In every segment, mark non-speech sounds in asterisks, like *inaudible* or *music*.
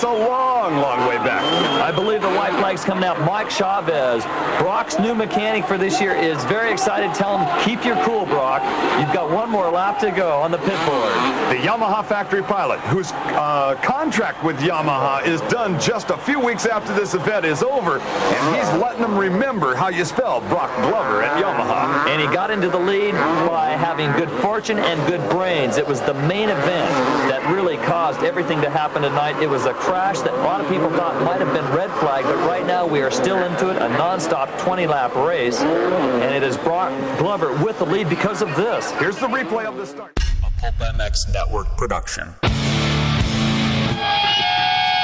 That's a long, long way back. I believe the white coming out. Mike Chavez, Broc's new mechanic for this year, is very excited. Tell him, keep your cool, Broc. You've got one more lap to go on the pit board. The Yamaha factory pilot, whose uh, contract with Yamaha is done just a few weeks after this event is over, and he's letting them remember how you spell Broc Glover at Yamaha. And he got into the lead by having good fortune and good brains. It was the main event that really caused everything to happen tonight. It was a crash that a lot of people thought might have been red flag, but right now we are still into it, a nonstop 20-lap race, and it has brought Glover with the lead because of this. Here's the replay of the start. A Pulp MX Network production.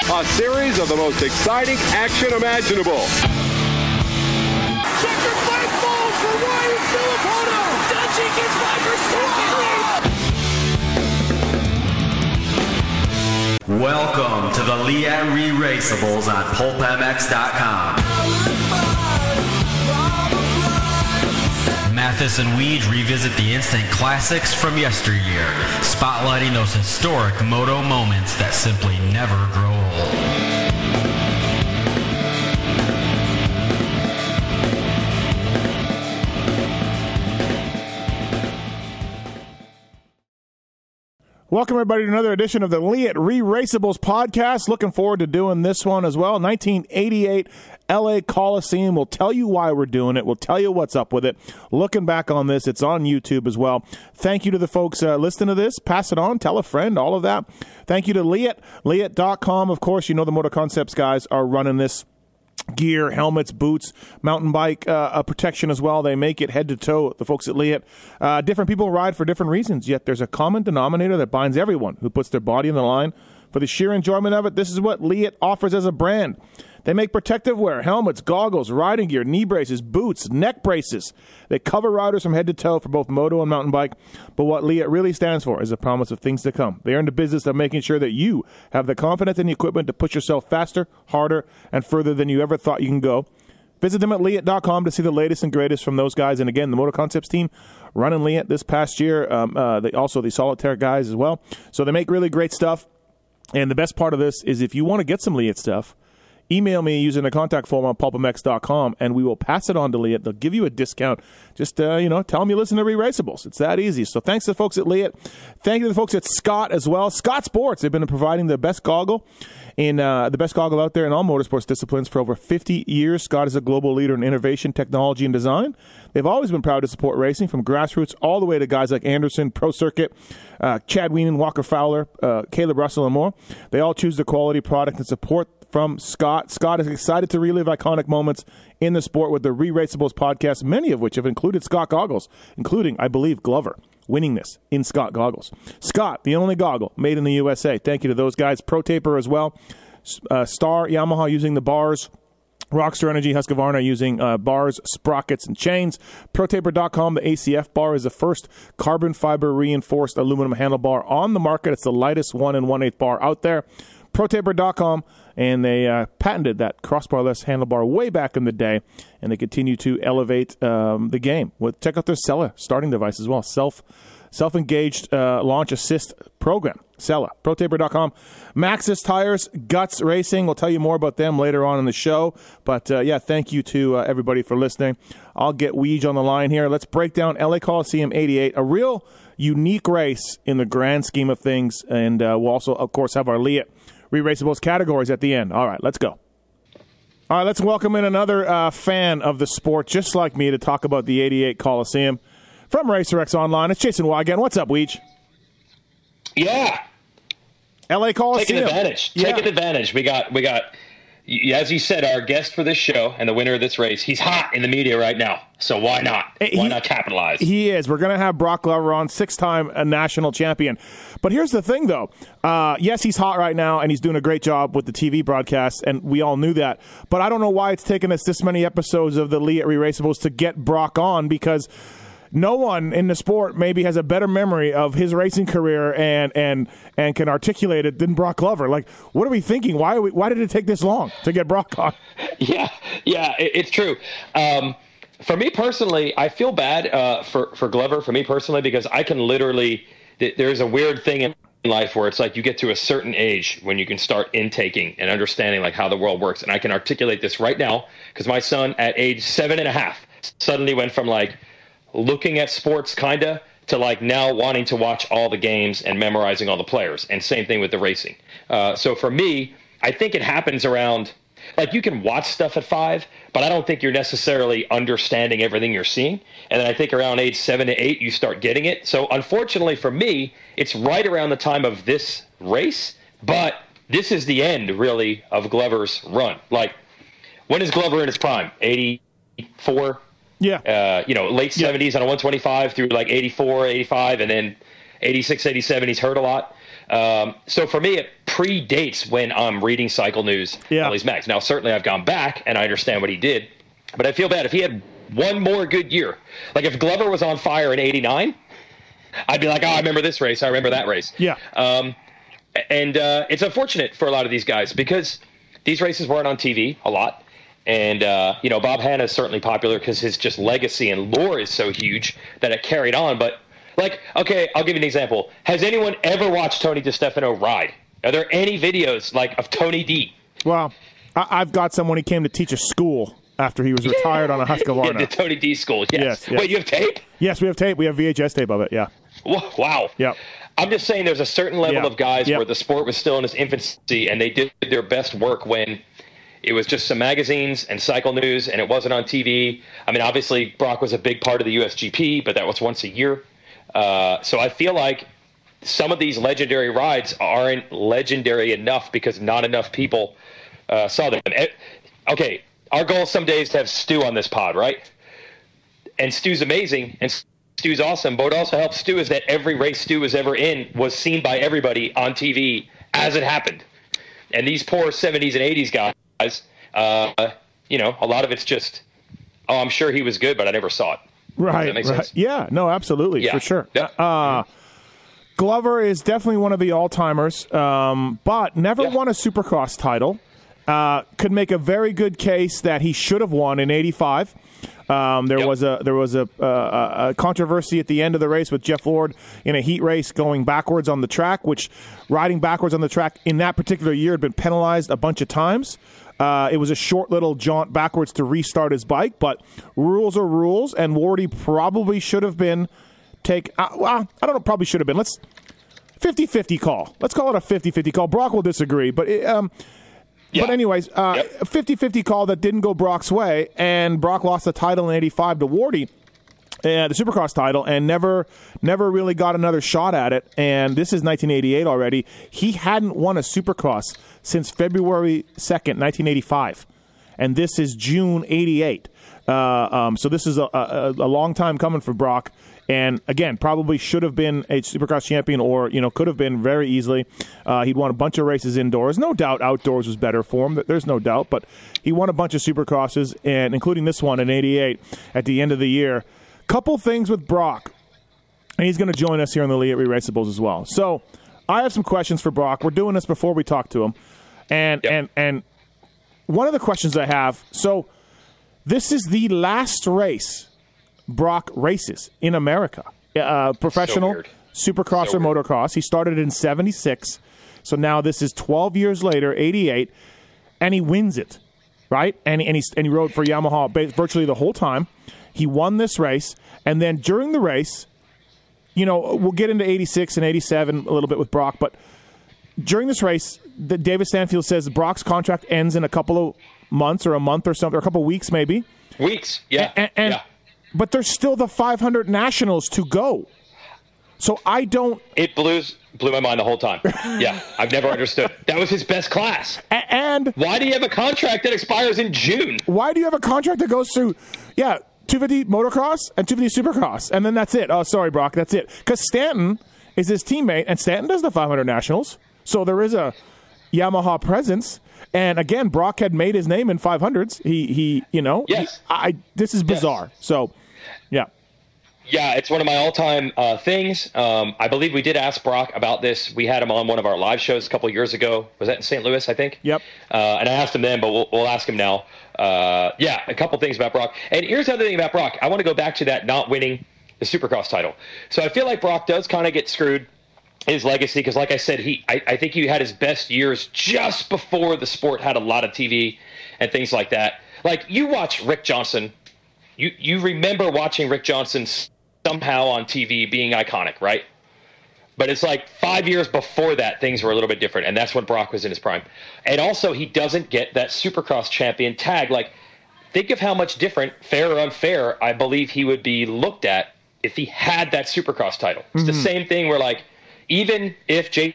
A series of the most exciting action imaginable. Checkered flag falls for Ryan Villopoto. Dutchie gets by for second. Welcome to the Leatt Re-Raceables on PulpMX.com. Matthes and Weed revisit the instant classics from yesteryear, spotlighting those historic moto moments that simply never grow Welcome, everybody, to another edition of the Leatt Re Raceables podcast. Looking forward to doing this one as well. 1988 LA Coliseum. We'll tell you why we're doing it. We'll tell you what's up with it. Looking back on this, it's on YouTube as well. Thank you to the folks uh, listening to this. Pass it on, tell a friend, all of that. Thank you to Leatt, Leatt.com. Of course, you know the Moto Concepts guys are running this gear, helmets, boots, mountain bike uh, uh, protection as well. They make it head to toe. The folks at Leatt. Uh, different people ride for different reasons, yet there's a common denominator that binds everyone who puts their body on the line for the sheer enjoyment of it. This is what Leatt offers as a brand. They make protective wear, helmets, goggles, riding gear, knee braces, boots, neck braces. They cover riders from head to toe for both moto and mountain bike. But what Leatt really stands for is a promise of things to come. They are in the business of making sure that you have the confidence and the equipment to push yourself faster, harder, and further than you ever thought you can go. Visit them at Leatt.com to see the latest and greatest from those guys. And again, the Moto Concepts team running Leatt this past year. Um, uh, they also the Solitaire guys as well. So they make really great stuff. And the best part of this is if you want to get some Leatt stuff, email me using the contact form on pulpmx.com and we will pass it on to Leatt. They'll give you a discount. Just, uh, you know, tell them you listen to Re-Raceables. It's that easy. So thanks to the folks at Leatt. Thank you to the folks at Scott as well. Scott Sports, they've been providing the best goggle in uh, the best goggle out there in all motorsports disciplines for over 50 years. Scott is a global leader in innovation, technology, and design. They've always been proud to support racing from grassroots all the way to guys like Anderson, Pro Circuit, uh, Chad Wienen, Walker Fowler, uh, Caleb Russell, and more. They all choose the quality product and support from Scott. Scott is excited to relive iconic moments in the sport with the Re Raceables podcast, many of which have included Scott goggles, including, I believe, Glover winning this in Scott goggles. Scott, the only goggle made in the USA. Thank you to those guys. Pro Taper as well. Uh, Star Yamaha using the bars. Rockstar Energy Husqvarna using uh, bars, sprockets, and chains. ProTaper.com, the ACF bar is the first carbon fiber reinforced aluminum handlebar on the market. It's the lightest one and one eighth bar out there. ProTaper.com, and they uh, patented that crossbarless handlebar way back in the day, and they continue to elevate um, the game. With check out their Sella starting device as well, self self engaged uh, launch assist program. Sella, ProTaper.com. Maxxis Tires, Guts Racing. We'll tell you more about them later on in the show. But uh, yeah, thank you to uh, everybody for listening. I'll get Weege on the line here. Let's break down LA Coliseum 88, a real unique race in the grand scheme of things. And uh, we'll also, of course, have our Leatt re-raceables categories at the end. All right, let's go. All right, let's welcome in another uh, fan of the sport, just like me, to talk about the 88 Coliseum from RacerX Online. It's Jason Weigandt. What's up, Weege? Yeah. LA Coliseum. Taking advantage. Yeah. Taking advantage. We got we got as you said, our guest for this show and the winner of this race, he's hot in the media right now. So why not? Why He- not capitalize? He is. We're going to have Broc Glover on, six-time uh, national champion. But here's the thing, though. Uh, yes, he's hot right now, and he's doing a great job with the TV broadcast, and we all knew that. But I don't know why it's taken us this many episodes of the Leatt Re-Raceables to get Broc on because no one in the sport maybe has a better memory of his racing career and and and can articulate it than Broc Glover. Like, what are we thinking? Why we, why did it take this long to get Broc on? *laughs* yeah, yeah, it, it's true. Um, for me personally, I feel bad uh, for for Glover. For me personally, because I can literally there's a weird thing in life where it's like you get to a certain age when you can start intaking and understanding like how the world works. And I can articulate this right now because my son at age seven and a half suddenly went from like looking at sports kinda to like now wanting to watch all the games and memorizing all the players. And same thing with the racing. Uh, so for me, I think it happens around like you can watch stuff at five, but I don't think you're necessarily understanding everything you're seeing. And then I think around age seven to eight, you start getting it. So unfortunately for me, it's right around the time of this race, but this is the end really of Glover's run. Like when is Glover in his prime? 84, Yeah. uh, you know, late Yeah. 70s on a 125 through like 84, 85, and then 86, 87, he's hurt a lot. Um, so for me, it predates when I'm reading Cycle News, Yeah. all these mags. Now, certainly I've gone back and I understand what he did, but I feel bad if he had one more good year. Like if Glover was on fire in 89, I'd be like, oh, I remember this race. I remember that race. Yeah. Um, and uh, it's unfortunate for a lot of these guys because these races weren't on TV a lot. And, uh, you know, Bob Hannah is certainly popular because his just legacy and lore is so huge that it carried on. But, like, okay, I'll give you an example. Has anyone ever watched Tony DiStefano ride? Are there any videos, like, of Tony D? Well, I, I've got someone who came to teach a school after he was retired on a Husqvarna. *laughs* the Tony D school, yes. Yes, yes. Wait, you have tape? yes, we have tape. We have VHS tape of it. Yeah. Wow. Yeah. I'm just saying there's a certain level Yeah. of guys where the sport was still in its infancy and they did their best work when it was just some magazines and cycle news and it wasn't on TV. I mean, obviously, Broc was a big part of the USGP, but that was once a year. Uh, so I feel like some of these legendary rides aren't legendary enough because not enough people uh, saw them. Eh, Okay, our goal some days to have Stu on this pod, right? and Stu's amazing and Stu's awesome. But what also helps Stu is that every race Stu was ever in was seen by everybody on TV as it happened. And these poor 70s and 80s guys, uh, you know, a lot of it's just, oh, I'm sure he was good, but I never saw it. Right. right. Yeah. No. Absolutely. Yeah. For sure. Yeah. Uh, Glover is definitely one of the all timers, um, but never Yeah. won a Supercross title. Uh, could make a very good case that he should have won in '85. Um, there Yep. was a there was a, a, a controversy at the end of the race with Jeff Ward in a heat race going backwards on the track, which riding backwards on the track in that particular year had been penalized a bunch of times. Uh, it was a short little jaunt backwards to restart his bike, but rules are rules, and Wardy probably should have been take. Uh, well, I don't know, probably should have been. Let's 50-50 call. Let's call it a 50-50 call. Broc will disagree, but it, um, Yeah. but anyways, uh, Yep. 50-50 call that didn't go Broc's way, and Broc lost the title in '85 to Wardy, uh, the Supercross title, and never never really got another shot at it. And this is 1988 already. He hadn't won a Supercross since February 2nd, 1985, and this is June '88. Uh, um, so this is a, a, a long time coming for Broc. And again, probably should have been a Supercross champion, or you know, could have been very easily. Uh, he'd won a bunch of races indoors. No doubt, outdoors was better for him. There's no doubt, but he won a bunch of Supercrosses, and including this one in '88 at the end of the year. Couple things with Broc, and he's going to join us here on the Elite Raceables as well. So, I have some questions for Broc. We're doing this before we talk to him, and Yep. and and one of the questions I have. So, this is the last race Broc races in America. Uh, professional weird. supercross So or weird. motocross. He started in 76. So now this is 12 years later, 88, and he wins it, right? And, and, he, and he rode for Yamaha virtually the whole time. He won this race. And then during the race, you know, we'll get into 86 and 87 a little bit with Broc, but during this race, the, David Stanfield says Broc's contract ends in a couple of months or a month or something, or a couple of weeks maybe. Weeks, yeah. And, and- yeah. But there's still the 500 nationals to go. So I don't. It blew, blew my mind the whole time. *laughs* Yeah, I've never understood. That was his best class. And Why do you have a contract that expires in June? why do you have a contract that goes through, yeah, 250 motocross and 250 supercross, and then that's it? Oh, sorry, Broc, that's it. Because Stanton is his teammate, and Stanton does the 500 nationals. So there is a Yamaha presence. And again, Broc had made his name in 500s. He, he, you know, Yes. he- I. This is bizarre. So, yeah, Yeah, it's one of my all-time uh, things. Um, I believe we did ask Broc about this. We had him on one of our live shows a couple years ago. Was that in St. Louis? I think. Yep. Uh, and I asked him then, but we'll, we'll ask him now. Uh, yeah, a couple things about Broc. And here's the other thing about Broc. I want to go back to that not winning the Supercross title. So I feel like Broc does kind of get screwed his legacy because, like I said, he I, I think he had his best years just before the sport had a lot of TV and things like that. Like you watch Rick Johnson, you you remember watching Rick Johnson somehow on TV being iconic, right? But it's like five years before that, things were a little bit different, and that's when Broc was in his prime. And also, he doesn't get that Supercross champion tag. Like, think of how much different, fair or unfair, I believe he would be looked at if he had that Supercross title. It's the mm-hmm. same thing where, like, even if Jason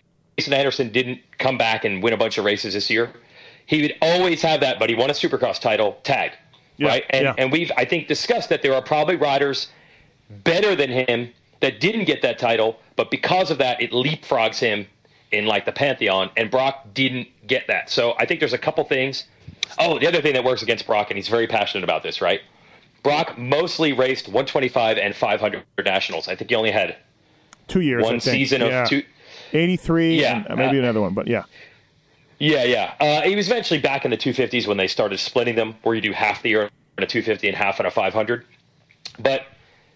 Anderson didn't come back and win a bunch of races this year, he would always have that, but he won a Supercross title tag, Yeah, right? And yeah. and we've I think discussed that there are probably riders better than him that didn't get that title, but because of that, it leapfrogs him in like the pantheon, and Broc didn't get that. So I think there's a couple things. Oh, the other thing that works against Broc, and he's very passionate about this, right? Broc mostly raced 125 and 500 nationals. I think he only had Two years. one season of two. 83 Yeah, and maybe uh, another one, but yeah. Yeah, yeah. Uh, he was eventually back in the 250s when they started splitting them, where you do half the year in a 250 and half in a 500. But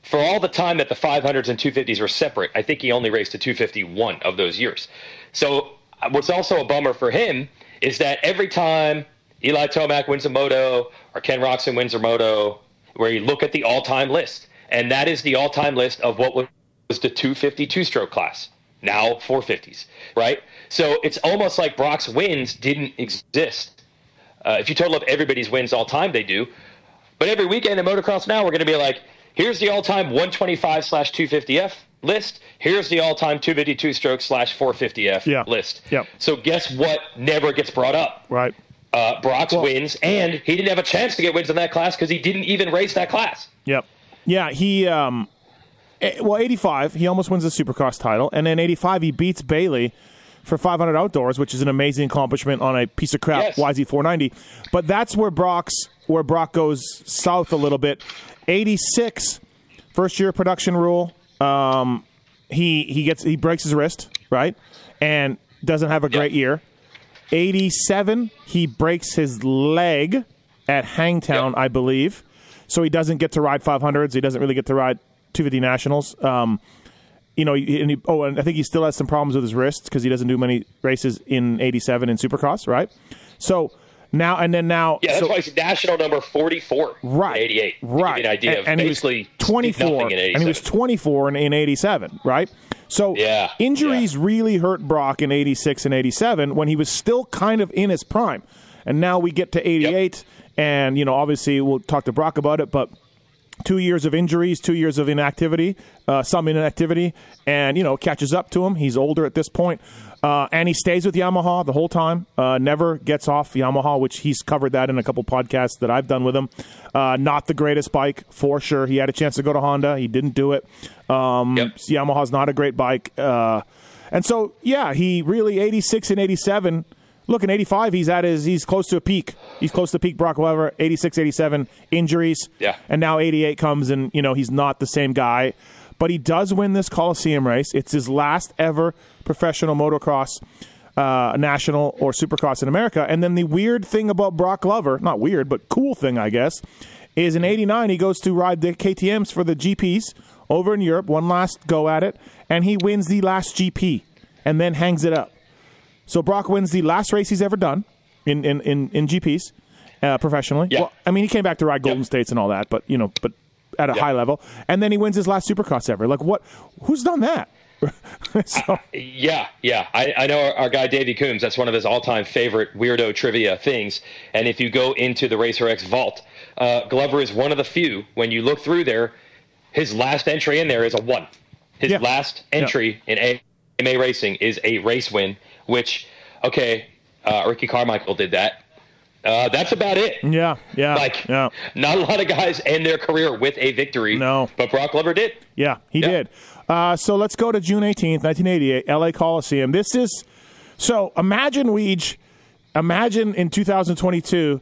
for all the time that the 500s and 250s were separate, I think he only raced a 251 of those years. So uh, what's also a bummer for him is that every time Eli Tomac wins a moto or Ken Roczen wins a moto, where you look at the all-time list, and that is the all-time list of what was the 250 two-stroke class, now 450s, right? So it's almost like Broc's wins didn't exist. Uh, if you total up everybody's wins all time, they do. But every weekend in motocross now, we're going to be like, here's the all-time 125 slash 250F list. Here's the all-time 252 stroke slash 450F Yeah. list. Yep. So guess what? Never gets brought up. Right. Uh, Broc's wins, and he didn't have a chance to get wins in that class because he didn't even race that class. Yep. Yeah, he um eh, well 85, he almost wins the Supercross title and then 85 he beats Bailey for 500 outdoors, which is an amazing accomplishment on a piece of crap Yes. YZ490. But that's where Broc's where Broc goes south a little bit. 86 first year production rule. Um he he gets he breaks his wrist, right? And doesn't have a great Yeah. year. 87, he breaks his leg at Hangtown, Yep. I believe. So he doesn't get to ride 500s. He doesn't really get to ride 250 Nationals. Um, you know, and he, oh, and I think he still has some problems with his wrists because he doesn't do many races in 87 in Supercross, right? So now, and then now. Yeah, that's so, why he's national number 44 right, in 88. To Right. an idea and, of and he was basically 24, in and he was 24 in, in 87, right? So Yeah, injuries really hurt Broc in 86 and 87 when he was still kind of in his prime. And now we get to 88, and, you know, obviously we'll talk to Broc about it, but two years of injuries, two years of inactivity, uh, some inactivity, and you know catches up to him. He's older at this point, uh, and he stays with Yamaha the whole time. Uh, never gets off Yamaha, which he's covered that in a couple podcasts that I've done with him. Uh, not the greatest bike for sure. He had a chance to go to Honda, he didn't do it. Um, Yep. Yamaha's not a great bike, uh, and so yeah, he really eighty six and eighty seven. Look, in 85, he's at his, he's close to a peak. He's close to peak Broc Weber, 86, 87, injuries. Yeah. And now 88 comes and, you know, he's not the same guy. But he does win this Coliseum race. It's his last ever professional motocross, uh, national or supercross in America. And then the weird thing about Broc Glover, not weird, but cool thing, I guess, is in 89, he goes to ride the KTMs for the GPs over in Europe, one last go at it, and he wins the last GP and then hangs it up. So Broc wins the last race he's ever done in in in, in GPs uh, professionally. Yeah. Well, I mean, he came back to ride Golden. States and all that, but you know, but at a Yep. high level, and then he wins his last Supercross ever. Like, what? Who's done that? *laughs* so, Yeah, yeah. I, I know our, our guy Davey Coombs. That's one of his all-time favorite weirdo trivia things. And if you go into the Racer X vault, uh, Glover is one of the few. When you look through there, his last entry in there is a one. His Yeah. last entry in AMA racing is a race win. Which, okay, uh, Ricky Carmichael did that. Uh, that's about it. yeah, yeah, Like, yeah, not a lot of guys end their career with a victory. No. but Broc Glover did. yeah, he Yeah. did. Uh, so let's go to June eighteenth, nineteen eighty-eight, L.A. Coliseum. This is so. Imagine Weege. Imagine in 2022,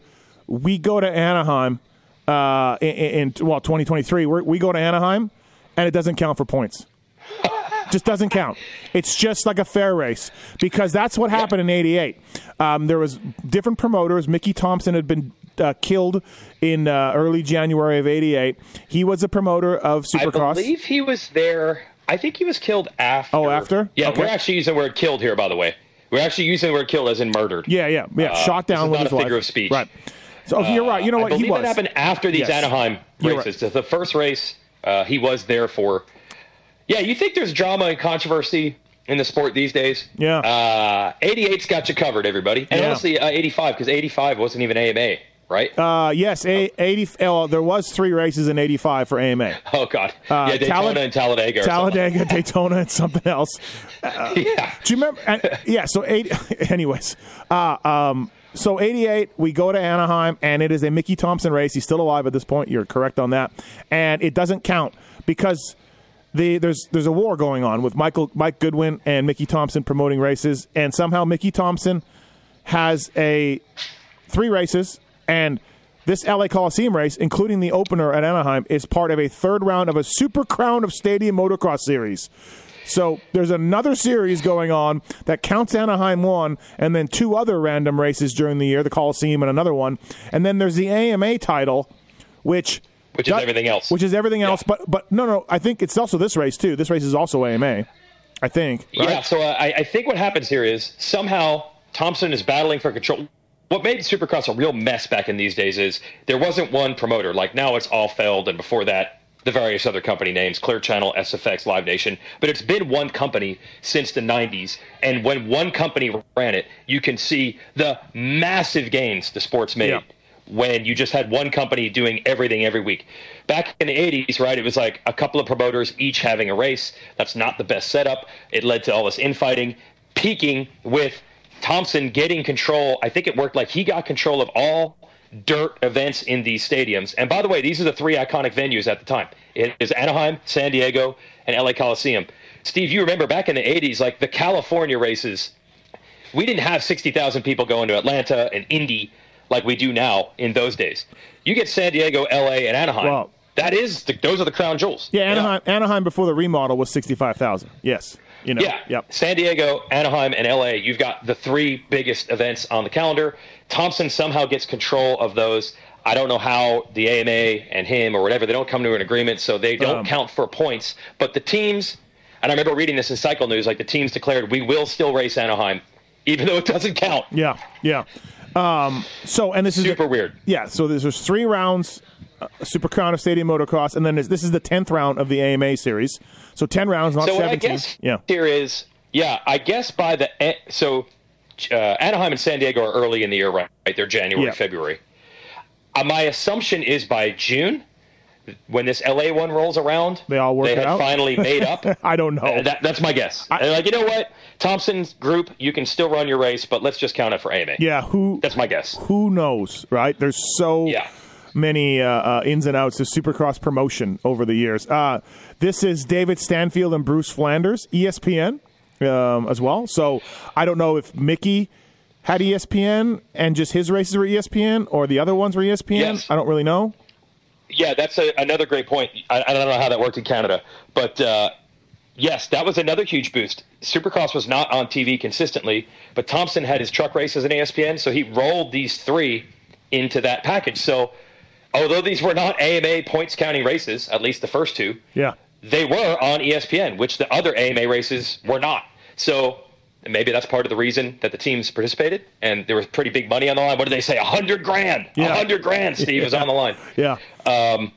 we go to Anaheim. Uh, in, in well, 2023, we we go to Anaheim, and it doesn't count for points. *laughs* just doesn't count. It's just like a fair race because that's what happened in '88. Um, there was different promoters. Mickey Thompson had been uh, killed in uh, early January of '88. He was a promoter of Supercross. I believe he was there. I think he was killed after. Oh, after? Yeah, Okay. we're actually using the word killed here, by the way. We're actually using the word killed as in murdered. Yeah, yeah, yeah. Uh, Shot down with not his a figure life. of speech. Right. So you're right. You know I what? He was. it happened after these Yes. Anaheim races. The- The first race uh, he was there for. Yeah, you think there's drama and controversy in the sport these days? Yeah. Uh, 88's got you covered, everybody. And Yeah. honestly, uh, 85, because 85 wasn't even AMA, right? Uh, yes, a, 80. Oh, there was three races in '85 for AMA. *laughs* oh, God. Uh, yeah, Daytona Talla- and Talladega. Talladega, *laughs* Daytona, and something else. *laughs* yeah. Do you remember? and- yeah. So eight. Anyways, uh, um, so eighty-eight, we go to Anaheim, and it is a Mickey Thompson race. He's still alive at this point. You're correct on that, and it doesn't count because the there's there's a war going on with Michael Mike Goodwin and Mickey Thompson promoting races, and somehow Mickey Thompson has a three races and. This LA Coliseum race, including the opener at Anaheim, is part of a third round of a Super Crown of Stadium Motocross Series. So there's another series going on that counts Anaheim one, and then two other random races during the year, the Coliseum and another one, and then there's the AMA title, which Which is everything else. Which is everything else, but but no, no, I think it's also this race too. This race is also AMA, I think. right? Yeah, so uh, I, I think what happens here is somehow Thompson is battling for control. What made Supercross a real mess back in these days is there wasn't one promoter. Like now it's all Feld, and before that, the various other company names Clear Channel, SFX, Live Nation. But it's been one company since the 90s. And when one company ran it, you can see the massive gains the sport's made Yeah. When you just had one company doing everything every week. Back in the 80s, right, it was like a couple of promoters each having a race. That's not the best setup. It led to all this infighting, peaking with Thompson getting control. I think it worked like he got control of all dirt events in these stadiums. And by the way, these are the three iconic venues at the time. It is Anaheim, San Diego, and LA Coliseum. Steve, you remember back in the 80s, like the California races, we didn't have 60,000 people going to Atlanta and Indy like we do now in those days. You get San Diego, LA, and Anaheim. Well- that is the, those are the crown jewels. Yeah, Anaheim, Anaheim before the remodel was sixty-five thousand. Yes, you know. Yeah. Yep. San Diego, Anaheim, and LA. You've got the three biggest events on the calendar. Thompson somehow gets control of those. I don't know how the AMA and him or whatever they don't come to an agreement, so they don't Um, count for points. But the teams, and I remember reading this in Cycle News, like the teams declared we will still race Anaheim, even though it doesn't count. Yeah, yeah. Um, so, and this is Super weird. Yeah, so there's, there's three rounds, uh, Super Crown of Stadium Motocross, and then there's, this is the tenth round of the AMA series. So ten rounds, not so what I seventeen. guess yeah, here is yeah I guess by the so uh, Anaheim and San Diego are early in the year right, they're January Yeah. February uh, my assumption is by June when this LA one rolls around They all work they had out? finally made *laughs* up I don't know. That, that's my guess I- They're like you know what Thompson's group you can still run your race but let's just count it for AMA yeah. Who that's my guess who knows, right? There's so Yeah. many uh, uh, ins and outs of Supercross promotion over the years. Uh, this is David Stanfield and Bruce Flanders, ESPN, um, as well. So I don't know if Mickey had ESPN and just his races were ESPN or the other ones were ESPN. Yes. I don't really know. Yeah, that's a, another great point. I, I don't know how that worked in Canada, but uh, yes, that was another huge boost. Supercross was not on TV consistently, but Thompson had his truck races in ESPN, so he rolled these three into that package. So, although these were not AMA points counting races, at least the first two, Yeah. they were on ESPN, which the other AMA races were not. So maybe that's part of the reason that the teams participated, and there was pretty big money on the line. What did they say? A hundred grand. A Yeah. hundred grand. Steve was on the line. *laughs* Yeah. Um,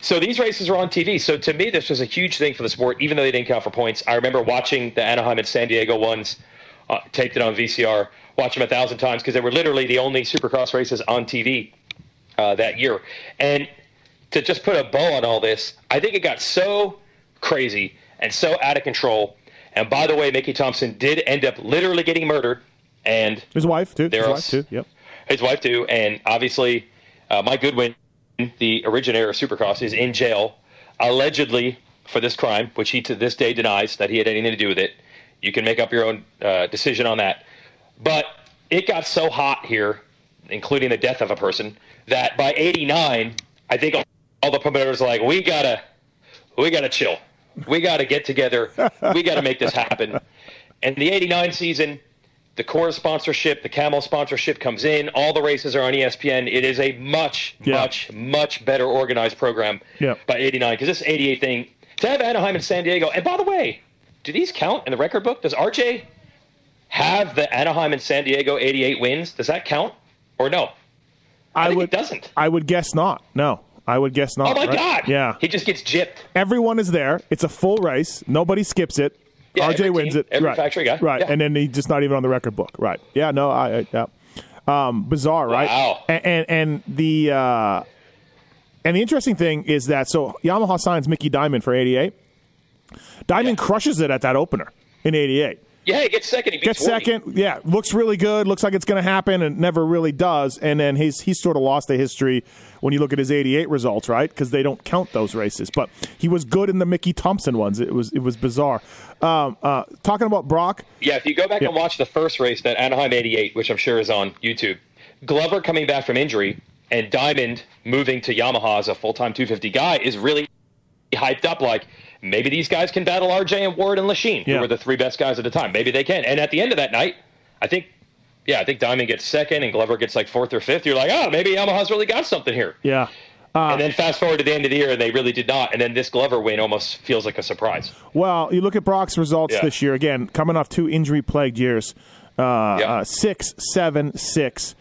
So these races are on TV. So to me, this was a huge thing for the sport, even though they didn't count for points. I remember watching the Anaheim and San Diego ones, uh, taped it on VCR, watched them a thousand times because they were literally the only Supercross races on TV uh, that year. And to just put a bow on all this, I think it got so crazy and so out of control. And by the way, Mickey Thompson did end up literally getting murdered, and His wife too. His wife too. Yep. his wife too, and obviously uh, Mike Goodwin, the originator of Supercross, is in jail allegedly for this crime, which he to this day denies that he had anything to do with it. You can make up your own uh, decision on that, but it got so hot here, including the death of a person, that by '89, I think all, the promoters like, we gotta, we gotta chill, we gotta get together, we gotta make this happen. And the '89 season, the core sponsorship, the Camel sponsorship comes in. All the races are on ESPN. It is a much, Yeah. much, much better organized program Yeah. by '89 because this '88 thing to have Anaheim and San Diego. And by the way, do these count in the record book? Does RJ have the Anaheim and San Diego 88 wins? Does that count or no? I, I think would it doesn't. I would guess not. No, I would guess not. Oh my right? God! Yeah, he just gets gypped. everyone is there. It's a full race. Nobody skips it. Yeah, RJ wins team, it. every right. factory guy. Right, Yeah. and then he's just not even on the record book. Right. Yeah. No. I. I yeah. Um, bizarre, right? Wow. And and, and the uh, and the interesting thing is that so Yamaha signs Mickey Dymond for eighty eight. Dymond crushes it at that opener in eighty eight. Yeah, he gets second. He Gets 40. second, yeah. Looks really good. Looks like it's going to happen, and never really does. And then he's he's sort of lost the history when you look at his '88 results, right? Because they don't count those races. But he was good in the Mickey Thompson ones. It was it was bizarre. Um, uh, talking about Broc, Yeah, if you go back Yeah. and watch the first race, that Anaheim 88, which I'm sure is on YouTube, Glover coming back from injury and Dymond moving to Yamaha as a full time 250 guy is really hyped up like maybe these guys can battle RJ and Ward and Lechien, Yeah. who were the three best guys at the time. Maybe they can. And at the end of that night, I think, yeah, I think Dymond gets second and Glover gets like fourth or fifth. You're like, oh, maybe Yamaha's really got something here. yeah. Uh, and then fast forward to the end of the year, and they really did not. And then this Glover win almost feels like a surprise. Well, you look at Broc's results Yeah. this year again, coming off two injury plagued years. Uh, Yeah. uh, six, seven, six,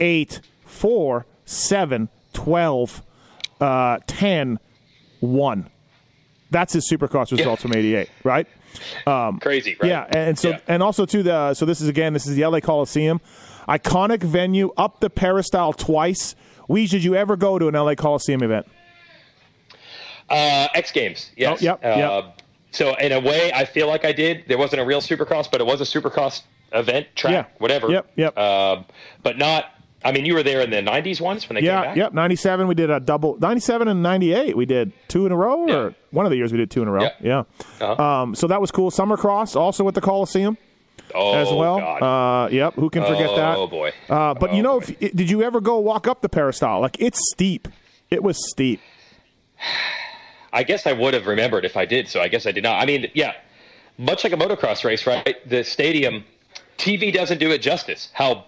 eight, four, seven, twelve, uh, ten, one. That's his Supercross results from '88, right? Crazy, right? Yeah, and so Yeah. and also to the so this is again this is the LA Coliseum, iconic venue up the peristyle twice. Weege, did you ever go to an LA Coliseum event? Uh, X Games, yes. Oh, yep, Uh, yep. So in a way, I feel like I did. There wasn't a real Supercross, but it was a Supercross event, track, Yeah. whatever. Yep, yep. Um, but not. I mean, you were there in the '90s once when they came Yeah, back. yep. Ninety seven, we did a double. Ninety seven and ninety eight, we did two in a row, or Yeah. one of the years we did two in a row. Yeah. Yeah. Uh-huh. Um, so that was cool. Summer Cross also at the Coliseum Oh, as well. God. Uh, yep. Who can forget oh, that? Oh boy. Uh, but you Oh, know, if, did you ever go walk up the peristyle? Like it's steep. It was steep. I guess I would have remembered if I did. So I guess I did not. I mean, yeah, much like a motocross race, right? The stadium, TV doesn't do it justice. How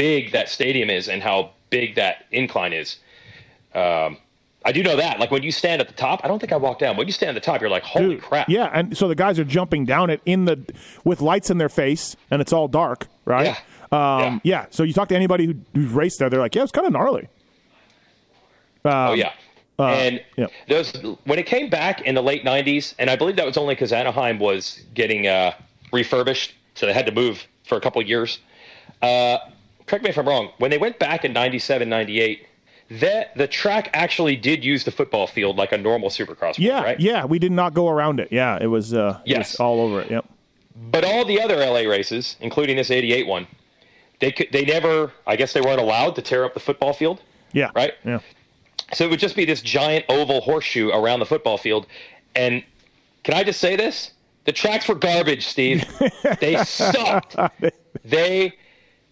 big that stadium is and how big that incline is. Um, I do know that. Like when you stand at the top, I don't think I walked down. When you stand at the top, you're like, holy Dude, crap. Yeah, and so the guys are jumping down it in the with lights in their face, and it's all dark, right? Yeah. Um, yeah. So you talk to anybody who, who's raced there, they're like, yeah, it's kind of gnarly. Oh yeah. and Um, yeah. those when it came back in the late '90s, and I believe that was only because Anaheim was getting uh, refurbished, so they had to move for a couple of years. Uh, correct me if I'm wrong. When they went back in '97, '98, that the track actually did use the football field like a normal Supercross. Yeah, right? yeah, we did not go around it. Yeah, it was uh, it Yes. was all over it. Yep. But all the other LA races, including this '88 one, they could they never. I guess they weren't allowed to tear up the football field. Yeah. Right? Yeah. So it would just be this giant oval horseshoe around the football field. And can I just say this? The tracks were garbage, Steve. *laughs* they sucked. They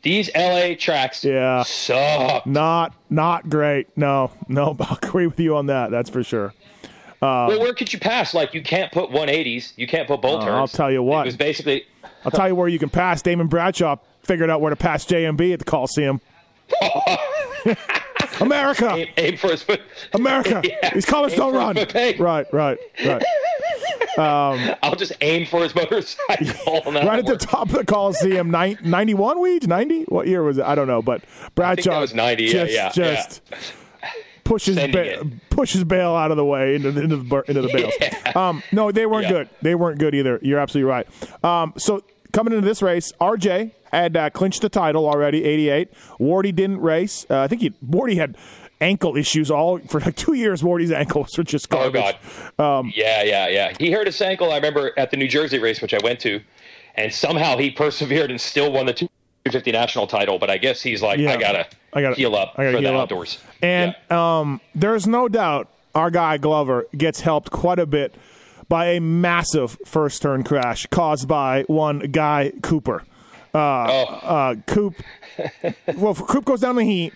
these LA tracks Yeah. suck. Not not great. No, no, *laughs* I'll agree with you on that. That's for sure. Uh, well, where could you pass? Like you can't put 180s, you can't put bolt Uh, turns. I'll tell you what. It was basically I'll tell you where you can pass. Damon Bradshaw figured out where to pass JMB at the Coliseum. *laughs* America, aim, aim for his foot. America. *laughs* Yeah, These colors aim don't run. Right. Right, right, right. *laughs* I'll just aim for his motorcycle. right at the top of the Coliseum, nine- 91 weeds, 90? What year was it? I don't know, but Bradshaw was 90, yeah, just, yeah, pushes ba- pushes Bayle out of the way into the, into the, into the bales. *laughs* Um, no, they weren't Yeah. good. They weren't good either. You're absolutely right. Um, so coming into this race, RJ had uh, clinched the title already, 88. Wardy didn't race. Uh, I think he Wardy had ankle issues all for like two years. Wardy's ankles were just Oh garbage. God. Um, yeah, yeah, yeah. He hurt his ankle. I remember at the New Jersey race, which I went to, and somehow he persevered and still won the 250 national title. But I guess he's like, Yeah. I gotta, I gotta heal up I gotta for heal the up. outdoors. And um, there's no doubt our guy Glover gets helped quite a bit by a massive first turn crash caused by one guy Cooper. Uh, uh, Coop, *laughs* well, Coop goes down the heat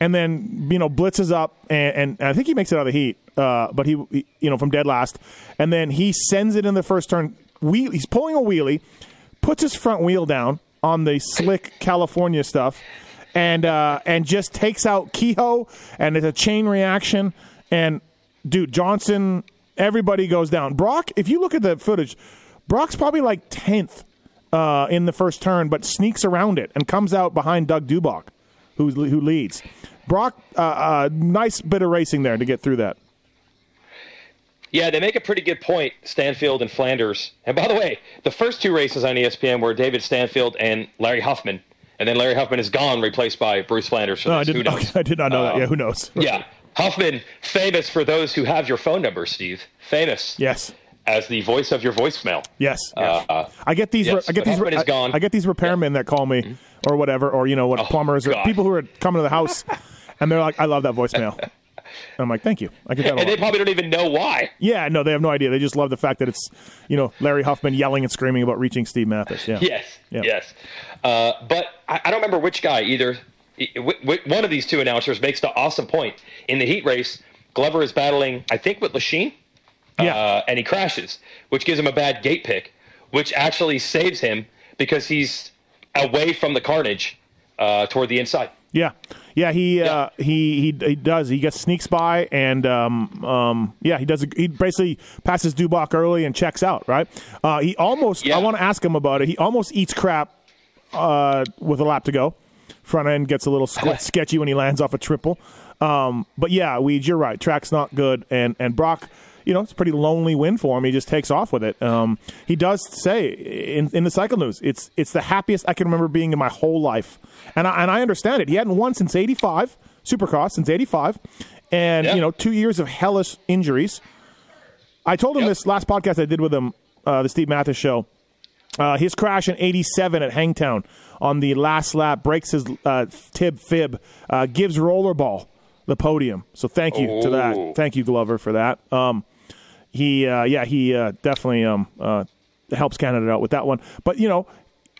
and then you know blitzes up and, and I think he makes it out of the heat, uh, but he, he- you know from dead last, and then he sends it in the first turn. Wheel, he's pulling a wheelie, puts his front wheel down on the slick California stuff, and uh, and just takes out Kehoe, and it's a chain reaction. And dude, Johnson Everybody goes down. Broc, if you look at the footage, Broc's probably like tenth uh, in the first turn, but sneaks around it and comes out behind Doug Dubach, who who leads. Broc, uh, uh, nice bit of racing there to get through that. Yeah, they make a pretty good point, Stanfield and Flanders. And by the way, the first two races on ESPN were David Stanfield and Larry Huffman. And then Larry Huffman is gone, replaced by Bruce Flanders. For No, I. Didn't. knows? *laughs* I did not know that. Um, Yeah, who knows? Yeah. Huffman, famous for those who have your phone number, Steve. Famous Yes. As the voice of your voicemail. Yes. Uh, I get these. yes, I get these. Is I, gone. I get these repairmen that call me, or whatever, or you know what, Oh, plumbers or people who are coming to the house, *laughs* and they're like, "I love that voicemail." and I'm like, "Thank you." I get that. and they probably don't even know why. Yeah, no, they have no idea. They just love the fact that it's, you know, Larry Huffman yelling and screaming about reaching Steve Matthes. Yeah. Yes, Yeah. yes. Uh, but I, I don't remember which guy either. One of these two announcers makes the awesome point in the heat race. Glover is battling, I think, with Lachine, Yeah. uh, and he crashes, which gives him a bad gate pick, which actually saves him because he's away from the carnage uh, toward the inside. Yeah, yeah, he Yeah. Uh, he he he does. He gets sneaks by, and um, um, yeah, he does. He basically passes Dubach early and checks out. Right. Uh, he almost. Yeah. I want to ask him about it. He almost eats crap uh, with a lap to go. Front end gets a little squ- *laughs* sketchy when he lands off a triple. Um, but yeah, Weed, you're right. Track's not good, and and Broc. You know, it's a pretty lonely win for him. He just takes off with it. Um, he does say in, in the cycle news, it's it's the happiest I can remember being in my whole life, and I, and I understand it. He hadn't won since '85, Supercross since '85, and Yeah. you know, two years of hellish injuries. I told him Yep. this last podcast I did with him, uh, the Steve Matthes show. Uh, his crash in '87 at Hangtown on the last lap breaks his uh, tib fib, uh, gives Rollerball the podium. So thank you to that. Thank you, Glover, for that. Um, he, uh, yeah, he uh, definitely um, uh, helps Canada out with that one. But you know,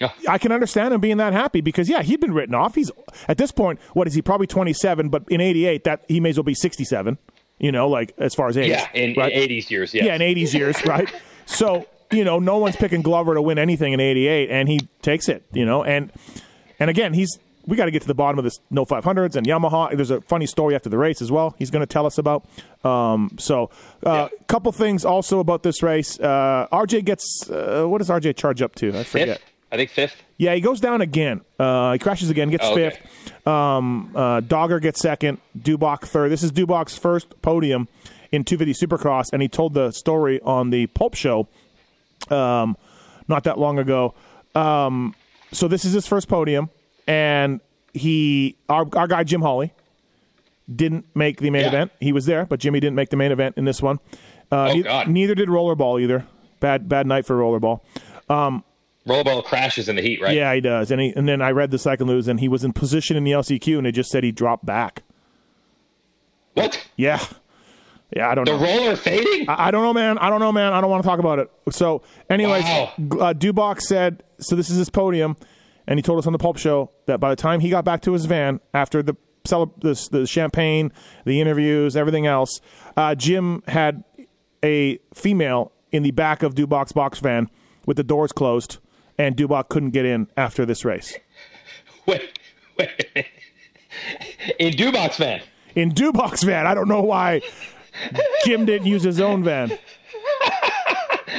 Yeah. I can understand him being that happy because yeah, he'd been written off. He's at this point, what is he? Probably 27, but in '88, that he may as well be 67. You know, like as far as age, Yeah, in, right? in 80s years, yes. Yeah, in 80s years, *laughs* right? So, you know, no one's picking Glover to win anything in 88, and he takes it, you know. And and again, he's we got to get to the bottom of this no 500s and Yamaha. There's a funny story after the race as well. He's going to tell us about. Um, so, a uh, Yeah. couple things also about this race. Uh, RJ gets uh, what does RJ charge up to? I forget. Fifth? I think fifth. Yeah, he goes down again. Uh, he crashes again, gets Oh, okay. fifth. Um, uh, Dogger gets second. Dubach third. This is Dubach's first podium in 250 Supercross, and he told the story on the Pulp Show um, not that long ago. Um, so this is his first podium, and he our our guy Jim Holley didn't make the main Yeah. event. He was there, but Jimmy didn't make the main event in this one. Uh, Oh, ne- God. Neither did Rollerball either. Bad bad night for Rollerball. Rollerball crashes in the heat, right? Yeah, he does. And he, and then I read the cycle news, and he was in position in the LCQ, and it just said he dropped back. What? Yeah, yeah. I don't The know. roller fading? I, I don't know, man. I don't know, man. I don't want to talk about it. So, anyways, Wow. Uh, Dubach said, so this is his podium, and he told us on the Pulp Show that by the time he got back to his van after the cele- the, the champagne, the interviews, everything else, uh, Jim had a female in the back of Dubach's box van with the doors closed, and Dubach couldn't get in after this race. Wait, wait. In Dubach's van. in Dubach's van. I don't know why Jim didn't use his own van.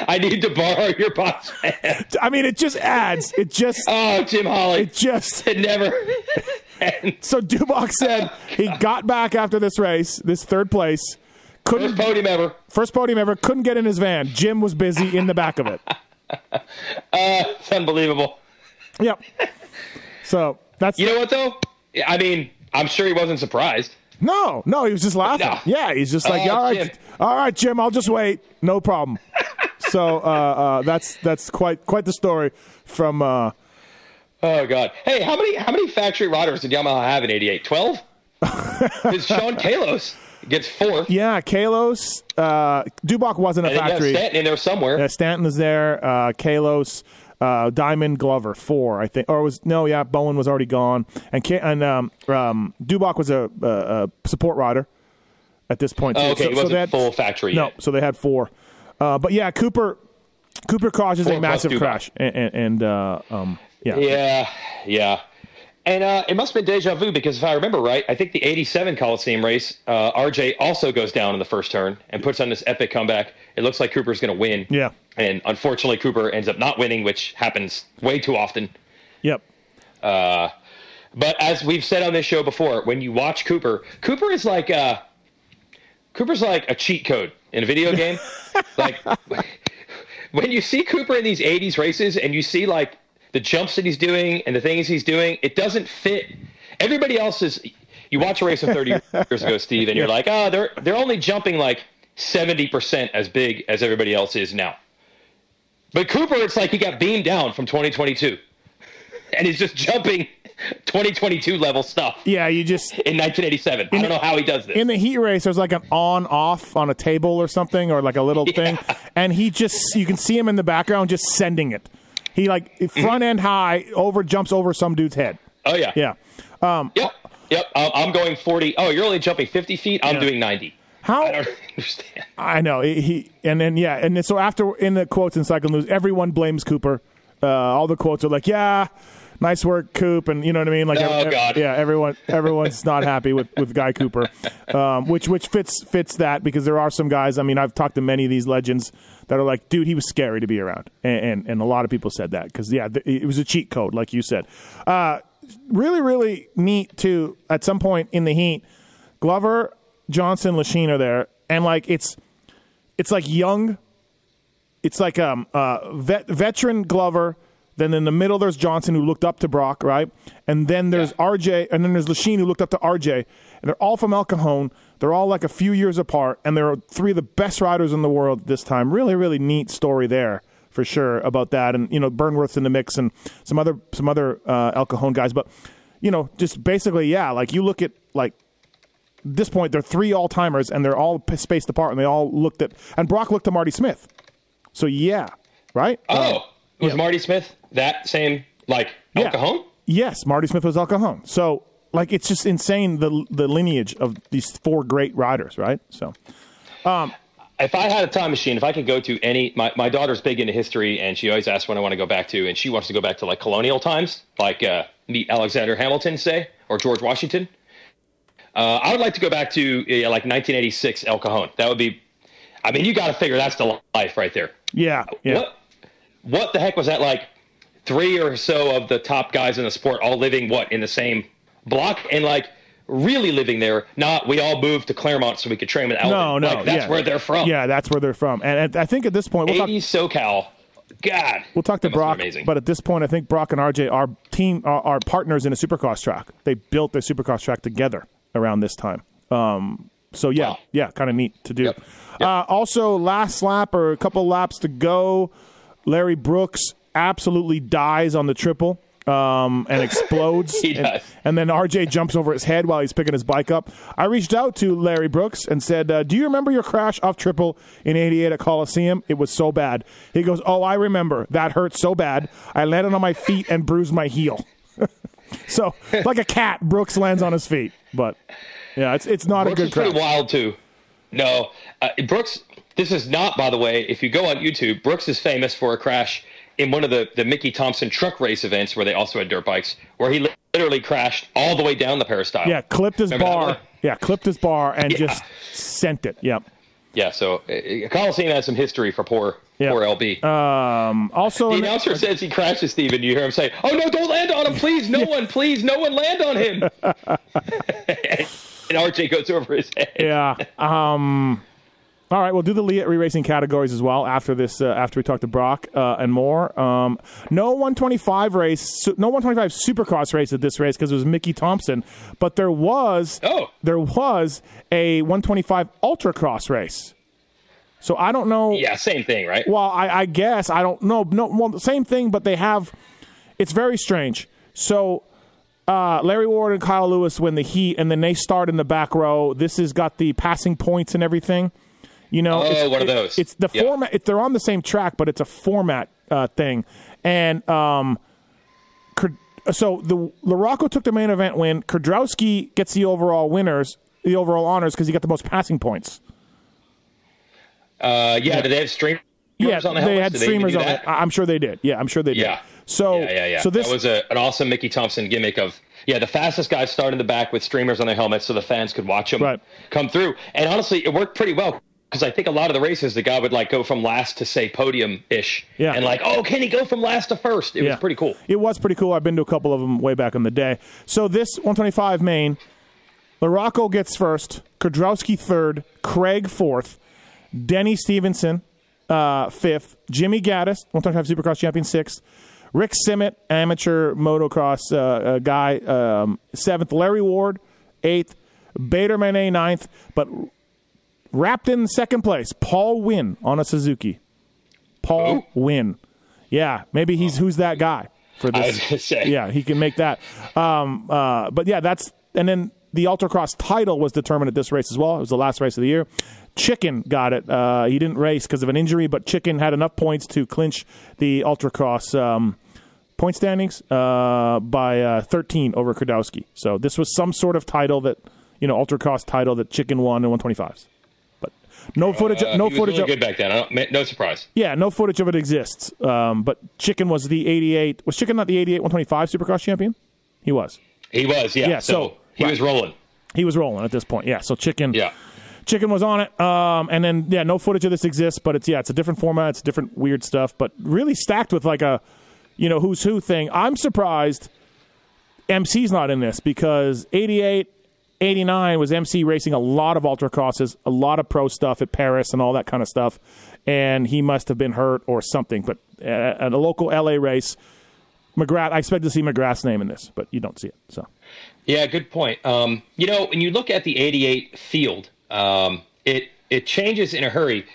I need to borrow your box van. I mean, it just adds. It just. Oh, Jim Holley. It just. It never. So Dubach said he got back after this race, this third place. Couldn't First podium ever. first podium ever. Couldn't get in his van. Jim was busy in the back of it. *laughs* Uh, it's unbelievable. Yep. So that's You know what, though? I mean, I'm sure he wasn't surprised. no, no. He was just laughing. No. Yeah, he's just like, Oh, all right, Jim. all right, Jim. I'll just wait. No problem. *laughs* so uh, uh, that's that's quite quite the story from. Uh, Oh God! Hey, how many how many factory riders did Yamaha have in '88? Twelve. *laughs* Because Sean Kalos gets fourth. Yeah, Kalos. Uh, Dubach wasn't a And then you have factory. Stanton in there somewhere. Yeah, Stanton is there. Uh, Kalos, uh, Dymond, Glover, four, I think. Or was no, yeah, Bowen was already gone, and and um, um, was a, a, a support rider at this point. Oh, okay, so, he wasn't they had, full factory No, yet. so they had four. Uh, but yeah, Cooper. Cooper causes a massive crash, and, and, and uh, um, yeah, Yeah, yeah. And uh, it must have been deja vu because if I remember right, I think the 87 Coliseum race, uh, RJ also goes down in the first turn and puts on this epic comeback. It looks like Cooper's going to win. Yeah. And unfortunately, Cooper ends up not winning, which happens way too often. Yep. Uh, but as we've said on this show before, when you watch Cooper, Cooper is like uh, Cooper's like a cheat code in a video game. *laughs* like when you see Cooper in these 80s races and you see like the jumps that he's doing and the things he's doing, it doesn't fit. Everybody else is. You watch a race from 30 *laughs* years ago, Steve, and you're like, oh, they're they're only jumping like 70 percent as big as everybody else is now. But Cooper, it's like he got beamed down from 2022, and he's just jumping 2022 level stuff. Yeah, you just in 1987. I don't know how he does this. in the heat race. There's like an on off on a table or something, or like a little thing, and he just you can see him in the background just sending it. He like front end high over jumps over some dude's head. oh yeah. Yeah. Um, Yep. Yep. I'm going 40. Oh, you're only jumping 50 feet. I'm Yeah. doing 90. How I don't *laughs* understand. I know he, he and then yeah, and then so after in the quotes in Cycle News, everyone blames Cooper. Uh, all the quotes are like, "Yeah, nice work, Coop," and you know what I mean. Like, Oh, ev- God. yeah, everyone *laughs* everyone's not happy with, with Guy Cooper, um, which which fits fits that because there are some guys. I mean, I've talked to many of these legends that are like, "Dude, he was scary to be around," and and, and a lot of people said that because yeah, th- it was a cheat code, like you said. Uh, really, really neat too. At some point in the heat, Glover, Johnson, Lechien are there, and like it's it's like young. It's like um uh vet, veteran Glover. Then in the middle there's Johnson who looked up to Broc, right? And then there's RJ, and then there's Lechien who looked up to RJ, and they're all from El Cajon. They're all like a few years apart, and they're three of the best riders in the world this time. Really, really neat story there for sure about that. And you know, Burnworth's in the mix, and some other some other uh, El Cajon guys. But you know, just basically, yeah. Like you look at like this point, they're three all timers, and they're all p- spaced apart, and they all looked at. And Broc looked to Marty Smith. So yeah, right? Oh, was yeah. Marty Smith that same like El Yeah. Cajon? Yes, Marty Smith was El Cajon. So like, it's just insane the the lineage of these four great riders, right? So If I had a time machine, if I could go to any, my, my daughter's big into history, and she always asks when I want to go back to, and she wants to go back to like colonial times, like uh, meet Alexander Hamilton, say, or George Washington. Uh, I would like to go back to uh, like 1986 El Cajon. That would be, I mean, you got to figure that's the life right there. yeah, yeah, What what the heck was that like? Three or so of the top guys in the sport all living what in the same block and like really living there. Not we all moved to Clermont so we could train with Aldon. no, no, like, that's yeah. where they're from. Yeah, that's where they're from. And, and I think at this point, we'll talk, 80s SoCal. God, we'll talk to that must have been Broc. Amazing. But at this point, I think Broc and RJ are team are, are partners in a Supercross track. They built their Supercross track together around this time. Um, so yeah, Wow. yeah, kind of neat to do. Yep. Uh, also, last lap or a couple laps to go, Larry Brooks absolutely dies on the triple. Um, and explodes, *laughs* He and, does. and then RJ jumps over his head while he's picking his bike up. I reached out to Larry Brooks and said, uh, "Do you remember your crash off triple in '88 at Coliseum? It was so bad." He goes, "Oh, I remember. That hurt so bad. I landed on my feet and bruised my heel." *laughs* so, like a cat, Brooks lands on his feet. But yeah, it's it's not Brooks a good is pretty crash. wild too. No, uh, Brooks. This is not, by the way. If you go on YouTube, Brooks is famous for a crash in one of the the Mickey Thompson truck race events where they also had dirt bikes, where he literally crashed all the way down the peristyle. Yeah, clipped his Remember bar. Yeah, clipped his bar and Yeah. just sent it. Yep. Yeah. So uh, Coliseum has some history for poor Yeah. poor LB. Um, also, the in the- announcer *laughs* says he crashes Steven. You hear him say, "Oh no, don't land on him, please! No *laughs* one, please, no one land on him." *laughs* and RJ goes over his head. Yeah. Um, all right, we'll do the re-racing categories as well after this. Uh, after we talk to Broc uh, and more. Um, no 125 race, no 125 Supercross race at this race because it was Mickey Thompson, but there was Oh. there was a 125 Ultracross race. So I don't know. Yeah, same thing, right? Well, I, I guess I don't know. No, well, same thing, but they have. It's very strange. So, uh, Larry Ward and Kyle Lewis win the heat, and then they start in the back row. This has got the passing points and everything. You know, Oh, it's, one of those. It's the Yeah. format. It, they're on the same track, but it's a format uh, thing. And um, so the LaRocco took the main event win. Kiedrowski gets the overall winners, the overall honors because he got the most passing points. Uh, yeah, did they have streamers Yeah, on the they had Did streamers do on it. I'm sure they did. Yeah, I'm sure they did. Yeah. So Yeah, yeah, yeah. So this that was a, an awesome Mickey Thompson gimmick of yeah, the fastest guys start in the back with streamers on their helmets so the fans could watch them Right. come through. And honestly, it worked pretty well because I think a lot of the races the guy would like go from last to say podium ish. Yeah. And like, oh, can he go from last to first? It Yeah. was pretty cool. It was pretty cool. I've been to a couple of them way back in the day. So this 125 main, LaRocco gets first, Kiedrowski third, Craig fourth, Denny Stevenson uh, fifth, Jimmy Gaddis, 125 Supercross champion sixth, Rick Simmet, amateur motocross uh, uh, guy um, seventh, Larry Ward eighth, Bader Manet ninth, but wrapped in second place, Paul Wynn on a Suzuki. Paul Wynn. Yeah, maybe he's who's that guy for this. I was say. Yeah, he can make that. Um, uh, but yeah, that's and then the Ultracross title was determined at this race as well. It was the last race of the year. Chicken got it. Uh, he didn't race because of an injury, but Chicken had enough points to clinch the Ultracross um, point standings uh, by uh, 13 over Kiedrowski. So this was some sort of title that you know Ultracross title that Chicken won in 125s. No footage. Uh, no footage. really of, good back then. No surprise. yeah, no footage of it exists. Um, but Chicken was the 88. Was Chicken not the 88 125 Supercross champion? He was. He was, yeah. Yeah, so, so- he right. was rolling. He was rolling at this point. Yeah. So Chicken. Yeah. Chicken was on it. Um, and then yeah, no footage of this exists, but it's yeah, it's a different format. It's different weird stuff, but really stacked with like a, you know, who's who thing. I'm surprised MC's not in this because 88, 89 was MC racing a lot of ultra crosses, a lot of pro stuff at Paris and all that kind of stuff, and he must have been hurt or something. But at a local LA race, McGrath, I expect to see McGrath's name in this, but you don't see it. So Yeah, good point. Um, you know, when you look at the 88 field, um, it it changes in a hurry.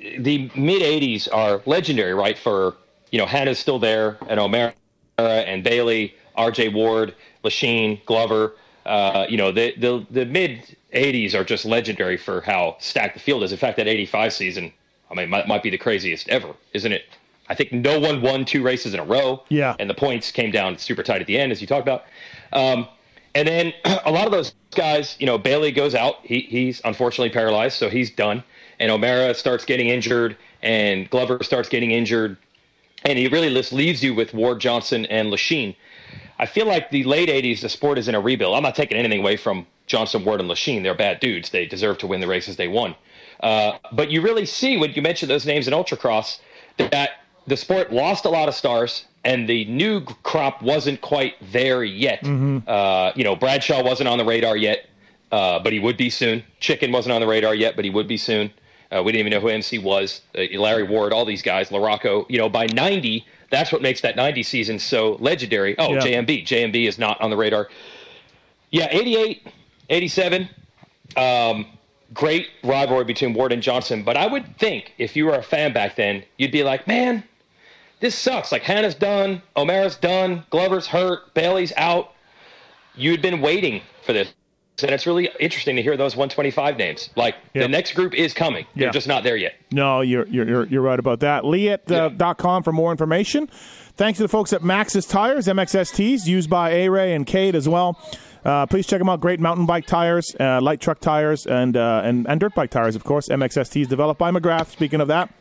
The mid 80s are legendary, right? For you know, Hannah's still there, and O'Mara and Bailey, R.J. Ward, Lechien, Glover. Uh, you know, the the the mid 80s are just legendary for how stacked the field is. In fact, that 85 season, I mean, might, might be the craziest ever, isn't it? I think no one won two races in a row. Yeah. And the points came down super tight at the end, as you talked about. Um, and then *clears throat* a lot of those guys, you know, Bailey goes out. He, he's unfortunately paralyzed, so he's done. And O'Mara starts getting injured, and Glover starts getting injured. And he really just leaves you with Ward Johnson and Lechien. I feel like the late 80s, the sport is in a rebuild. I'm not taking anything away from Johnson, Ward, and Lechien. They're bad dudes. They deserve to win the races they won. Uh, but you really see when you mention those names in Ultracross that the sport lost a lot of stars and the new crop wasn't quite there yet. Uh, you know, Bradshaw wasn't on the radar yet, uh, but he would be soon. Chicken wasn't on the radar yet, but he would be soon. Uh, we didn't even know who MC was. Uh, Larry Ward, all these guys, LaRocco. You know, by 90, that's what makes that 90 season so legendary. Oh, Yeah. JMB. JMB is not on the radar. Yeah, 88, 87. Um, great rivalry between Ward and Johnson. But I would think if you were a fan back then, you'd be like, man, this sucks. Like Hannah's done, O'Mara's done, Glover's hurt, Bailey's out. You'd been waiting for this. And it's really interesting to hear those 125 names. Like Yeah. the next group is coming. They're just not there yet. No, you're you're you're, you're right about that. Leatt.com uh, .com for more information. Thanks to the folks at Maxxis Tires, MXSTs, used by A-Ray and Cade as well. Uh, please check them out. Great mountain bike tires, uh, light truck tires, and, uh, and and dirt bike tires, of course. MXSTs developed by McGrath. Speaking of that,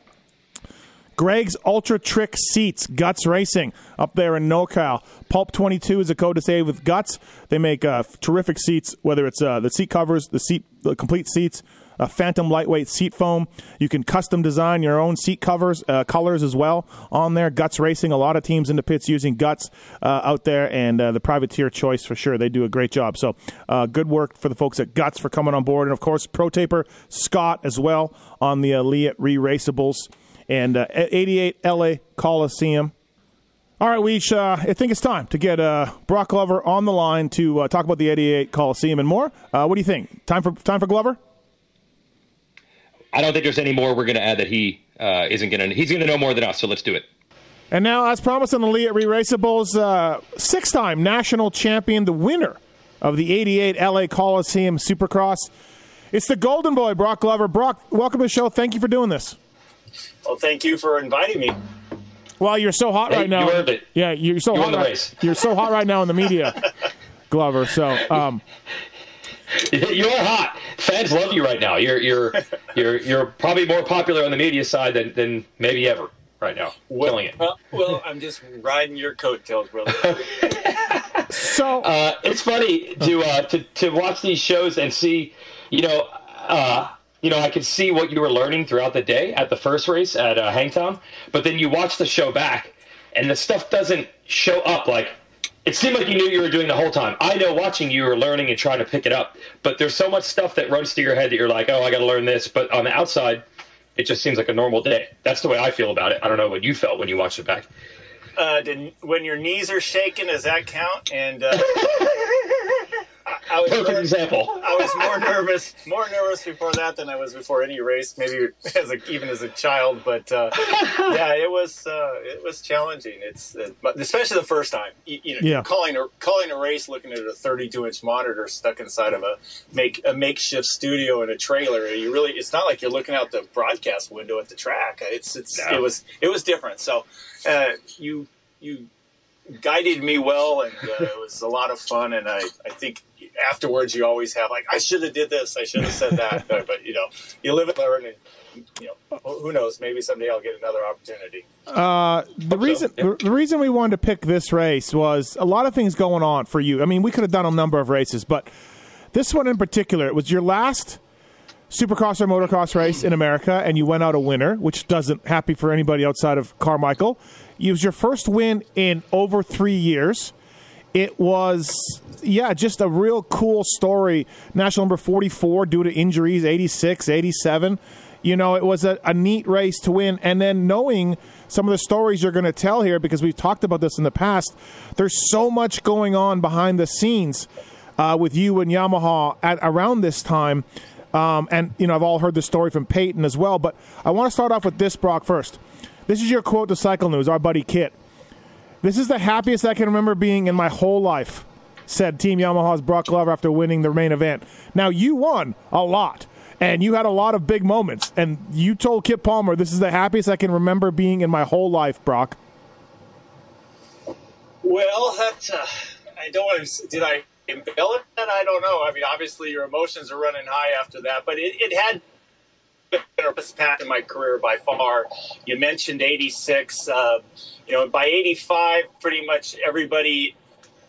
Greg's Ultra Trick Seats, Guts Racing, up there in NorCal. Pulp 22 is a code to save with Guts. They make uh, terrific seats, whether it's uh, the seat covers, the seat, the complete seats, uh, Phantom lightweight seat foam. You can custom design your own seat covers, uh, colors as well on there. Guts Racing, a lot of teams in the pits using Guts uh, out there, and uh, the privateer choice for sure. They do a great job. So, uh, good work for the folks at Guts for coming on board, and of course, Pro Taper Scott as well on the Elliott Re Raceables and uh, 88 LA Coliseum. All right, we each, uh, I think it's time to get uh, Broc Glover on the line to uh, talk about the 88 Coliseum and more. Uh, what do you think? Time for time for Glover? I don't think there's any more we're going to add that he uh, isn't going to. He's going to know more than us. So let's do it. And now, as promised on the Elliott Re Raceables, uh, six-time national champion, the winner of the 88 LA Coliseum Supercross. It's the Golden Boy, Broc Glover. Broc, welcome to the show. Thank you for doing this. Well, thank you for inviting me. Well, you're so hot Hey, right now. you earned it. Yeah, you're so You hot. won the right, race. You're so hot right now in the media, *laughs* Glover. So, um, You're hot. Fans love you right now. You're you're you're you're probably more popular on the media side than, than maybe ever. right now, well, killing it. Well, well, I'm just riding your coattails, brother. *laughs* So uh, it's funny to uh, to to watch these shows and see, you know, uh, you know, I could see what you were learning throughout the day at the first race at uh, Hangtown, but then you watch the show back, and the stuff doesn't show up like. It seemed like you knew you were doing the whole time. I know watching you were learning and trying to pick it up, but there's so much stuff that runs through your head that you're like, oh, I got to learn this. But on the outside, it just seems like a normal day. That's the way I feel about it. I don't know what you felt when you watched it back. Uh, did, when your knees are shaking, does that count? And uh, *laughs* I, I was Perfect more- example. I was more nervous, more nervous before that than I was before any race. Maybe *laughs* as a, even as a child, but uh, *laughs* yeah, it was uh, it was challenging. It's uh, especially the first time. You, you know, Yeah. calling a calling a race, looking at a 32 inch monitor stuck inside of a make a makeshift studio in a trailer. You really, it's not like you're looking out the broadcast window at the track. It's it's No. it was it was different. So uh, you you guided me well, and uh, it was a lot of fun. And I, I think afterwards you always have like, I should have did this, I should have said that. *laughs* but, but you know, you live and learn, and you know, who knows? Maybe someday I'll get another opportunity. Uh, the reason the, the reason we wanted to pick this race was a lot of things going on for you. I mean, we could have done a number of races, but this one in particular, it was your last Supercross or motocross race in America, and you went out a winner, which doesn't happy for anybody outside of Carmichael. It was your first win in over three years. It was, yeah, just a real cool story. National number 44 due to injuries, 86, 87. You know, it was a, a neat race to win. And then knowing some of the stories you're going to tell here, because we've talked about this in the past, there's so much going on behind the scenes uh, with you and Yamaha at around this time. Um, and, you know, I've all heard the story from Payton as well. But I want to start off with this, Broc, first. This is your quote to Cycle News, our buddy Kit. This is the happiest I can remember being in my whole life, said Team Yamaha's Broc Glover after winning the main event. Now, you won a lot, and you had a lot of big moments, and you told Kit Palmer, this is the happiest I can remember being in my whole life, Broc. Well, that *laughs* uh, I don't want to. Did I embellish that? I don't know. I mean, obviously your emotions are running high after that, but it, it had a path in my career by far. You mentioned '86. Uh, you know, by '85, pretty much everybody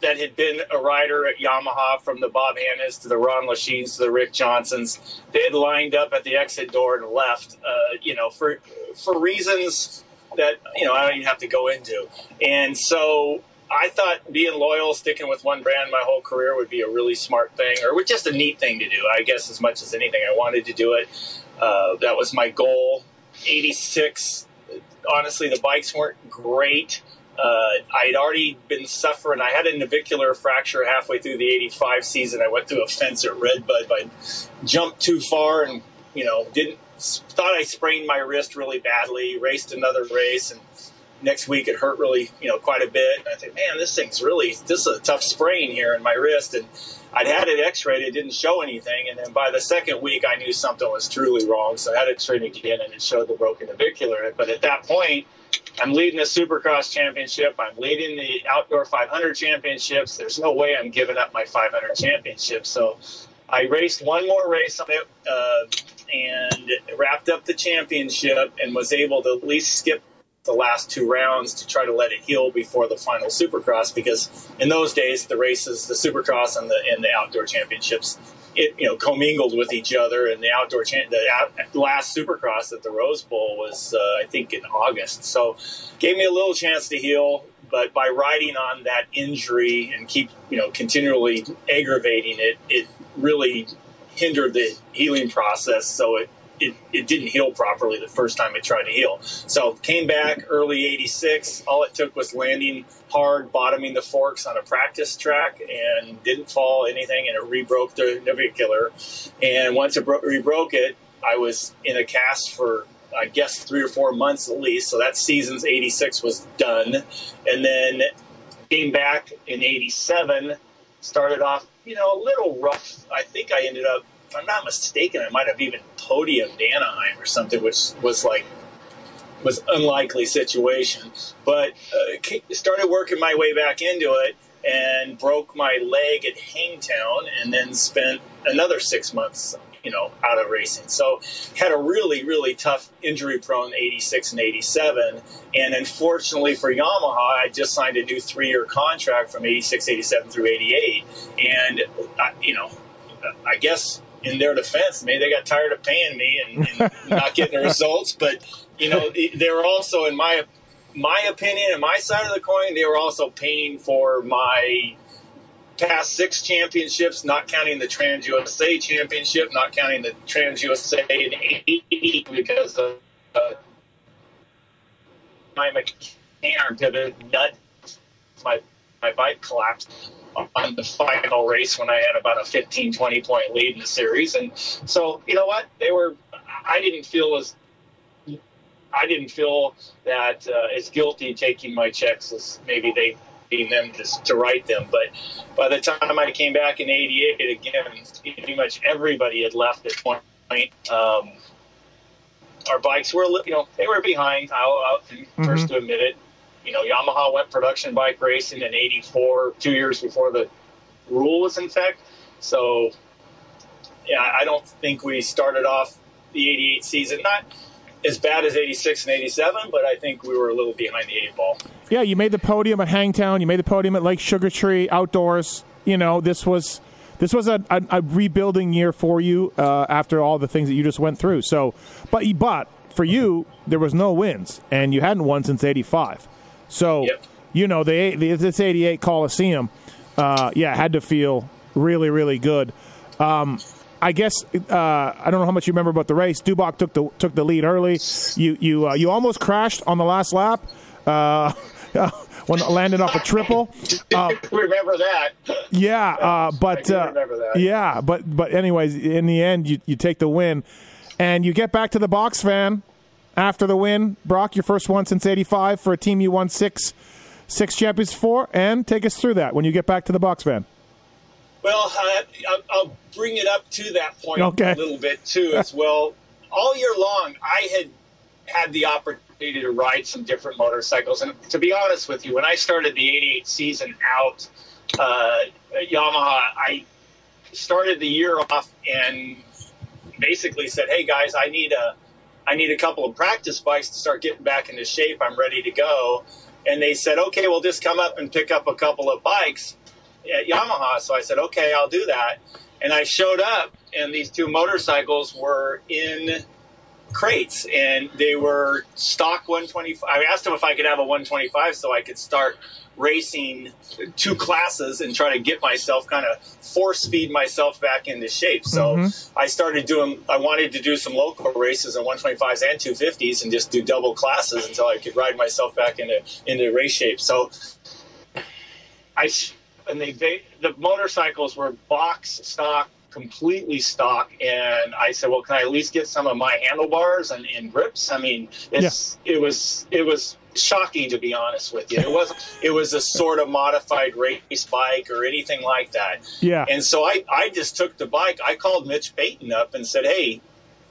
that had been a rider at Yamaha, from the Bob Hannahs to the Ron Lechiens to the Rick Johnsons, they had lined up at the exit door and left. Uh, you know, for for reasons that you know I don't even have to go into, and so I thought being loyal, sticking with one brand my whole career would be a really smart thing, or just a neat thing to do. I guess as much as anything, I wanted to do it. Uh, that was my goal. 86. Honestly, the bikes weren't great. Uh, I had already been suffering. I had a navicular fracture halfway through the 85 season. I went through a fence at Redbud. I jumped too far and, you know, didn't thought I sprained my wrist really badly, raced another race and next week it hurt really, you know, quite a bit. And I think, man, this thing's really this is a tough sprain here in my wrist. And I'd had it X-rayed; it didn't show anything. And then by the second week, I knew something was truly wrong. So I had it X-rayed again, and it showed the broken navicular. But at that point, I'm leading the Supercross championship. I'm leading the outdoor 500 championships. There's no way I'm giving up my 500 championship. So I raced one more race on it uh, and wrapped up the championship and was able to at least skip the last two rounds to try to let it heal before the final supercross because in those days the races the supercross and the and the outdoor championships it you know commingled with each other and the outdoor cha- the out, last supercross at the Rose Bowl was uh, I think in August. So gave me a little chance to heal but by riding on that injury and keep you know continually aggravating it it really hindered the healing process. So it it, it didn't heal properly the first time it tried to heal. So came back early 86. All it took was landing hard, bottoming the forks on a practice track and didn't fall anything and it rebroke the navicular. And once it bro- rebroke it, I was in a cast for I guess three or four months at least. So that season's 86 was done. And then came back in 87, started off, you know, a little rough. I think I ended up if I'm not mistaken, I might have even podiumed Anaheim or something, which was like was unlikely situation. But uh, started working my way back into it and broke my leg at Hangtown, and then spent another six months you know, out of racing. So had a really, really tough injury prone 86 and 87. And unfortunately for Yamaha, I just signed a new three year contract from 86, 87 through 88. And, uh, you know, I guess in their defense, maybe they got tired of paying me and, and *laughs* not getting the results. But, you know, they were also, in my my opinion and my side of the coin, they were also paying for my past six championships, not counting the Trans USA Championship, not counting the Trans USA in '80 because of uh, my pivot nut. My my bike collapsed on the final race when I had about a 15, 20 point lead in the series, and so you know what they were. I didn't feel as I didn't feel that uh, as guilty taking my checks as maybe they being them to, to write them. But by the time I came back in '88, again, pretty much everybody had left at one point. Um, our bikes were, you know, they were behind. I'll, I'll mm-hmm. first to admit it. You know, Yamaha went production bike racing in '84, two years before the rule was in effect. So, yeah, I don't think we started off the '88 season not as bad as 86 and 87, but I think we were a little behind the eight ball. Yeah, you made the podium at Hangtown. You made the podium at Lake Sugar Tree outdoors. You know, this was this was a, a, a rebuilding year for you uh, after all the things that you just went through. So, but but for you, there was no wins, and you hadn't won since '85. So, yep. you know, the, the this '88 Coliseum, uh, yeah, had to feel really really good. Um, I guess uh, I don't know how much you remember about the race. Dubach took the took the lead early. You you uh, you almost crashed on the last lap uh, *laughs* when landed off a triple. *laughs* Uh, remember that? Yeah, uh, but uh, yeah, but but anyways, in the end, you you take the win, and you get back to the box fan after the win. Broc, your first one since '85 for a team you won six six champions for, and take us through that when you get back to the box van. Well, I, will bring it up to that point okay. a little bit too, as *laughs* well. All year long, I had had the opportunity to ride some different motorcycles, and to be honest with you, when I started the '88 season out, uh, Yamaha, I started the year off and basically said, "Hey guys, I need a, I need a couple of practice bikes to start getting back into shape. I'm ready to go." And they said, "Okay, well, just come up and pick up a couple of bikes." at Yamaha. So I said, okay, I'll do that. And I showed up, and these two motorcycles were in crates, and they were stock 125. I asked them if I could have a 125 so I could start racing two classes and try to get myself kind of force feed myself back into shape. So mm-hmm. I started doing, I wanted to do some local races in 125s and 250s and just do double classes until I could ride myself back into, into race shape. So I and they, they the motorcycles were box stock, completely stock. And I said, well, can I at least get some of my handlebars and, and grips? I mean, it's yeah. it was it was shocking to be honest with you. It *laughs* wasn't it was a sort of modified race bike or anything like that. Yeah. And so I I just took the bike. I called Mitch Payton up and said, hey.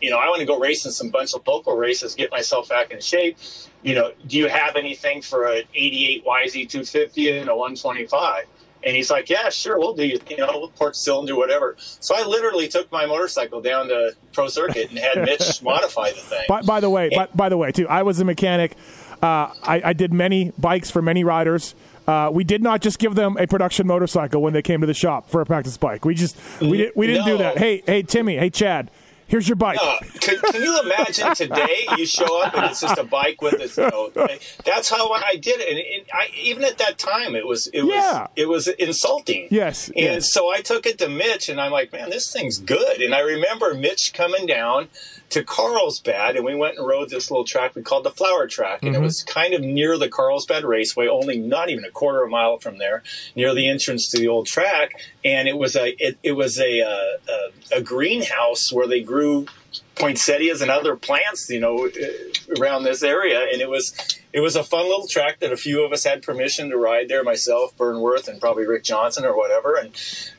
You know, I want to go racing some bunch of local races, get myself back in shape. You know, do you have anything for an 88 YZ250 and a 125? And he's like, yeah, sure, we'll do, you know, port cylinder, whatever. So I literally took my motorcycle down to Pro Circuit and had Mitch *laughs* modify the thing. By, by the way, and, by, by, the way, too, I was a mechanic. Uh, I, I, did many bikes for many riders. Uh, we did not just give them a production motorcycle when they came to the shop for a practice bike. We just we, did, we didn't no. do that. Hey, hey, Timmy, hey, Chad, Here's your bike. No, can, can, you imagine *laughs* today you show up and it's just a bike with a, you know, that's how I did it. And I, even at that time, it was, it yeah. was, it was insulting. Yes. And yes. so I took it to Mitch and I'm like, man, this thing's good. And I remember Mitch coming down to Carlsbad, and we went and rode this little track we called the Flower Track, and mm-hmm. it was kind of near the Carlsbad Raceway, only not even a quarter of a mile from there, near the entrance to the old track. And it was a it, it was a, a, a greenhouse where they grew poinsettias and other plants, you know, uh, around this area, and it was it was a fun little track that a few of us had permission to ride there. Myself, Burnworth, and probably Rick Johnson or whatever, and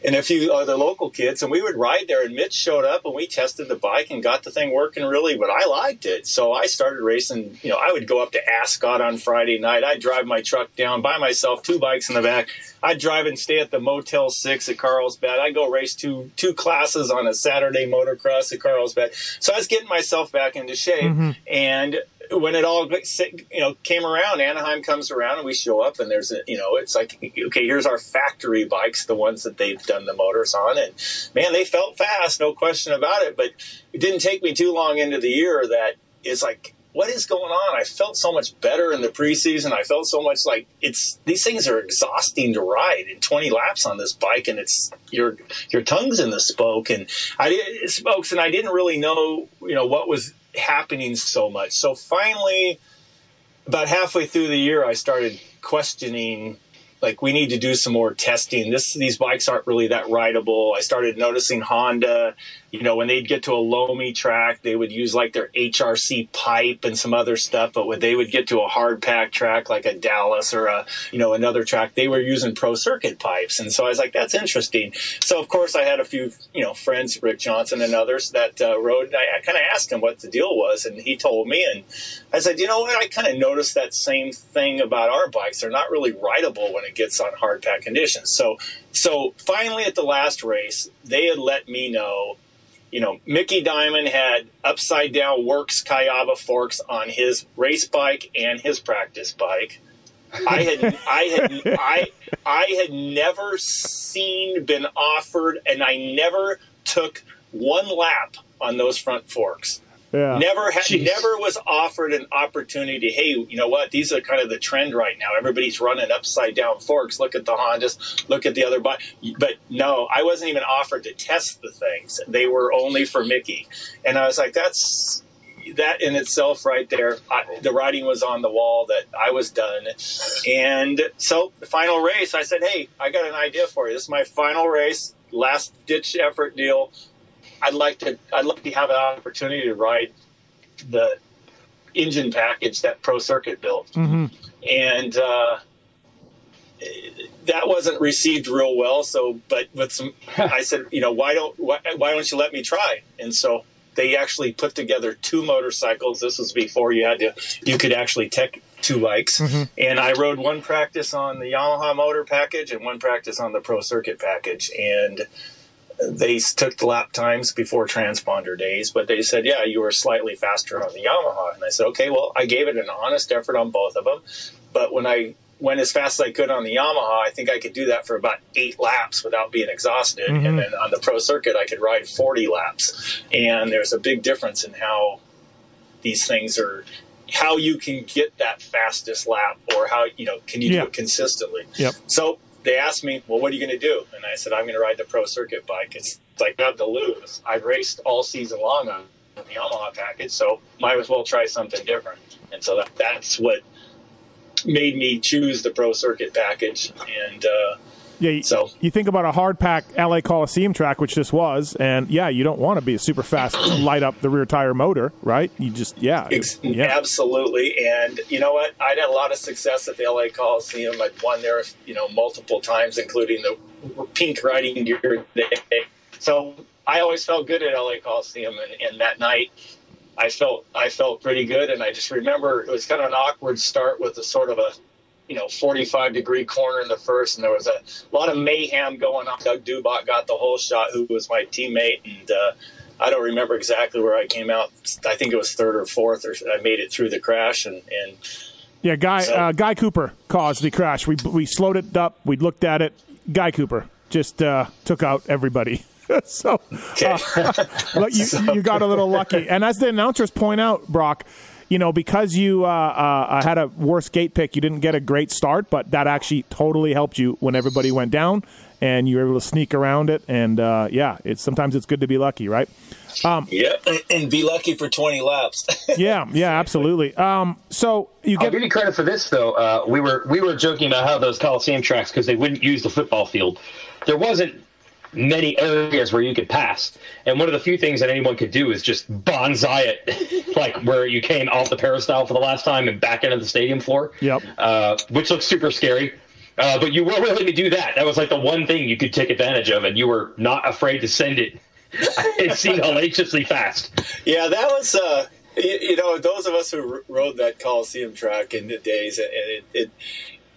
and a few other local kids. And we would ride there. And Mitch showed up, and we tested the bike and got the thing working really. But I liked it, so I started racing. You know, I would go up to Ascot on Friday night. I'd drive my truck down by myself, two bikes in the back. I'd drive and stay at the Motel Six at Carlsbad. I'd go race two two classes on a Saturday motocross at Carlsbad. So I was getting myself back into shape, Mm-hmm. and when it all you know came around, Anaheim comes around and we show up and there's a you know it's like okay here's our factory bikes, the ones that they've done the motors on, and man they felt fast, no question about it. But it didn't take me too long into the year that it's like what is going on? I felt so much better in the preseason. I felt so much like it's these things are exhausting to ride in 20 laps on this bike, and it's your your tongue's in the spoke and I spokes, and I didn't really know you know what was happening so much. So finally, about halfway through the year, I started questioning like we need to do some more testing. This these bikes aren't really that rideable. I started noticing Honda, you know, when they'd get to a loamy track, they would use like their HRC pipe and some other stuff. But when they would get to a hard pack track like a Dallas or a you know another track, they were using pro circuit pipes. And so I was like, that's interesting. So of course I had a few you know friends, Rick Johnson and others that uh, rode. I, I kind of asked him what the deal was, and he told me. And I said, you know what? I kind of noticed that same thing about our bikes. They're not really rideable when it gets on hard pack conditions. So so finally at the last race, they had let me know you know, Mickey Dymond had upside down works Kayaba forks on his race bike and his practice bike. I had I had I I had never seen been offered and I never took one lap on those front forks. Yeah. Never had, never was offered an opportunity. Hey, you know what? These are kind of the trend right now. Everybody's running upside down forks. Look at the Hondas. Look at the other bike. But no, I wasn't even offered to test the things. They were only for Mickey, and I was like, that's that in itself right there. I, the writing was on the wall that I was done, and so the final race, I said, hey, I got an idea for you. This is my final race, last ditch effort deal. I'd like to I'd like to have an opportunity to ride the engine package that Pro Circuit built, Mm-hmm. and uh, that wasn't received real well. So, but with some, *laughs* I said, you know, why don't why, why don't you let me try? And so they actually put together two motorcycles. This was before you had to you could actually take two bikes, and I rode one practice on the Yamaha motor package and one practice on the Pro Circuit package, and they took the lap times before transponder days, but they said, yeah, you were slightly faster on the Yamaha. And I said, okay, well, I gave it an honest effort on both of them. But when I went as fast as I could on the Yamaha, I think I could do that for about eight laps without being exhausted. Mhm. And then on the pro circuit, I could ride 40 laps. And there's a big difference in how these things are, how you can get that fastest lap or how, you know, can you Yeah. do it consistently? Yep. So they asked me, well, what are you going to do? And I said, I'm going to ride the pro circuit bike. It's like not to lose. I've raced all season long on the Yamaha package, so might as well try something different. And so that, that's what made me choose the pro circuit package. And uh, Yeah, So- you think about a hard pack LA Coliseum track, which this was, and yeah, you don't want to be a super fast *clears throat* light up the rear tire motor, right? You just yeah, Ex- yeah, Absolutely. And you know what? I'd had a lot of success at the LA Coliseum. I'd won there, you know, multiple times, including the pink riding gear day. So I always felt good at LA Coliseum. And, and that night, I felt I felt pretty good. And I just remember it was kind of an awkward start with a sort of a you know 45 degree corner in the first, and there was a lot of mayhem going on. Doug Dubach got the whole shot, who was my teammate, and. Uh, I don't remember exactly where I came out. I think it was third or fourth, or I made it through the crash, and, and yeah. Guy So- uh, Guy Cooper caused the crash. We we slowed it up. We looked at it. Guy Cooper just uh, took out everybody. *laughs* so okay. *laughs* Look, you, *laughs* you got a little lucky. And as the announcers point out, Broc, you know, because you uh, uh, had a worse gate pick, you didn't get a great start, but that actually totally helped you when everybody went down and you were able to sneak around it. And uh, yeah, it's sometimes it's good to be lucky, right? yeah, and, and be lucky for 20 laps. *laughs* Yeah, yeah, absolutely. Um, so you I'll give you credit for this though. Uh, we were we were joking about how those Coliseum tracks because they wouldn't use the football field. There wasn't many areas where you could pass. And one of the few things that anyone could do is just bonsai it, *laughs* like where you came off the peristyle for the last time and back into the stadium floor. Yep. Uh, which looks super scary. Uh, but you were willing to do that. That was like the one thing you could take advantage of, and you were not afraid to send it. *laughs* it seemed hellaciously fast. Yeah, that was. Uh, you, you, know, those of us who rode that Coliseum track in the days, and it, it,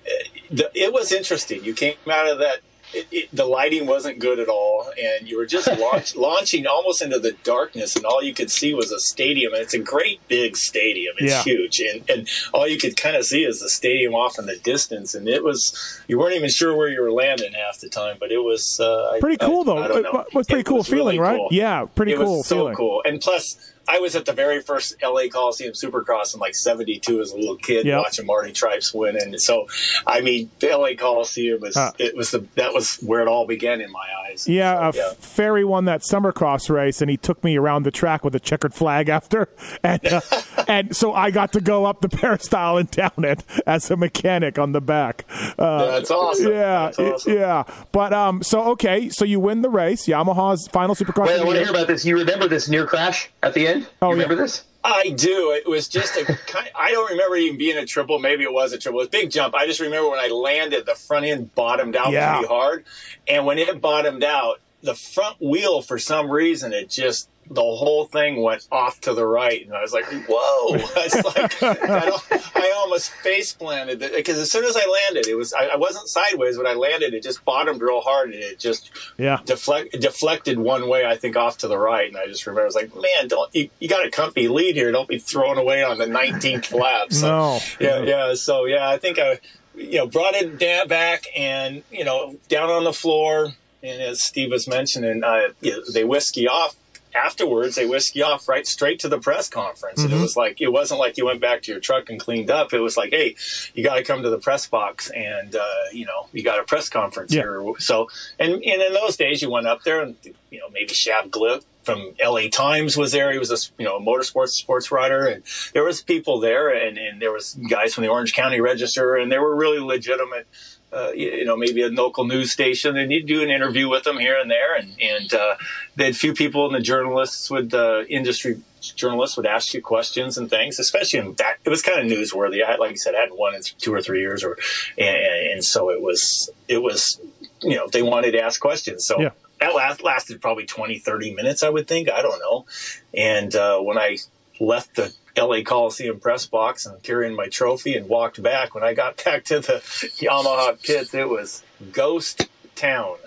it, it was interesting. You came out of that it, it, the lighting wasn't good at all, and you were just *laughs* launch, launching almost into the darkness, and all you could see was a stadium. And it's a great big stadium; it's Yeah. huge, and and all you could kind of see is the stadium off in the distance. And it was you weren't even sure where you were landing half the time, but it was uh, I- Pretty cool, I- though. I It was pretty cool was really feeling, right? cool. Yeah, pretty it cool was so feeling. cool, and plus. I was at the very first LA Coliseum Supercross in like '72 as a little kid, Yep. watching Marty Tripes win, and so I mean, the LA Coliseum was Huh. it was the that was where it all began in my eyes. Yeah, So, uh, Ferry won that Summercross race, and he took me around the track with a checkered flag after, *laughs* and uh, *laughs* and so I got to go up the peristyle and down it as a mechanic on the back. Uh, That's awesome. Yeah, That's awesome. yeah. But um, so okay, so you win the race, Yamaha's final Supercross. Wait, I want to hear about this. You remember this near crash at the end? *laughs* Oh, you remember yeah. this? I do. It was just a *laughs* kind. I don't remember even being a triple. Maybe it was a triple. It was a big jump. I just remember when I landed, the front end bottomed out Yeah. pretty hard, and when it bottomed out, the front wheel for some reason it just the whole thing went off to the right, and I was like, "Whoa!" *laughs* It's like I, I almost face planted because as soon as I landed, it was I, I wasn't sideways. When I landed, it just bottomed real hard, and it just Yeah. deflect, deflected one way, I think, off to the right. And I just remember, I was like, man, don't you, you got a comfy lead here. Don't be thrown away on the 19th lap. So, No. Yeah, yeah. So, yeah, I think I, you know, brought it down, back and, you know, down on the floor. And as Steve was mentioning, uh, you they whiskey off. Afterwards, they whisked you off right straight to the press conference, and it was like it wasn't like you went back to your truck and cleaned up. It was like, hey, you got to come to the press box, and uh, you know, you got a press conference Yeah. here. So, and, and in those days, you went up there, and you know, maybe Shav Glick from LA Times was there. He was a you know a motorsports sports writer, and there was people there, and, and there was guys from the Orange County Register, and they were really legitimate. Uh, you know, maybe a local news station, and you'd do an interview with them here and there, and and uh, they had few people, and the journalists would uh, industry journalists would ask you questions and things, especially in that it was kind of newsworthy. I had, like you said, I hadn't won in two or three years, or and, and so it was it was you know they wanted to ask questions, so Yeah. that last, lasted probably 20, 30 minutes, I would think. I don't know. And uh, when I left the LA Coliseum press box and carrying my trophy and walked back, when I got *laughs* back to the Yamaha pits, it was ghost town.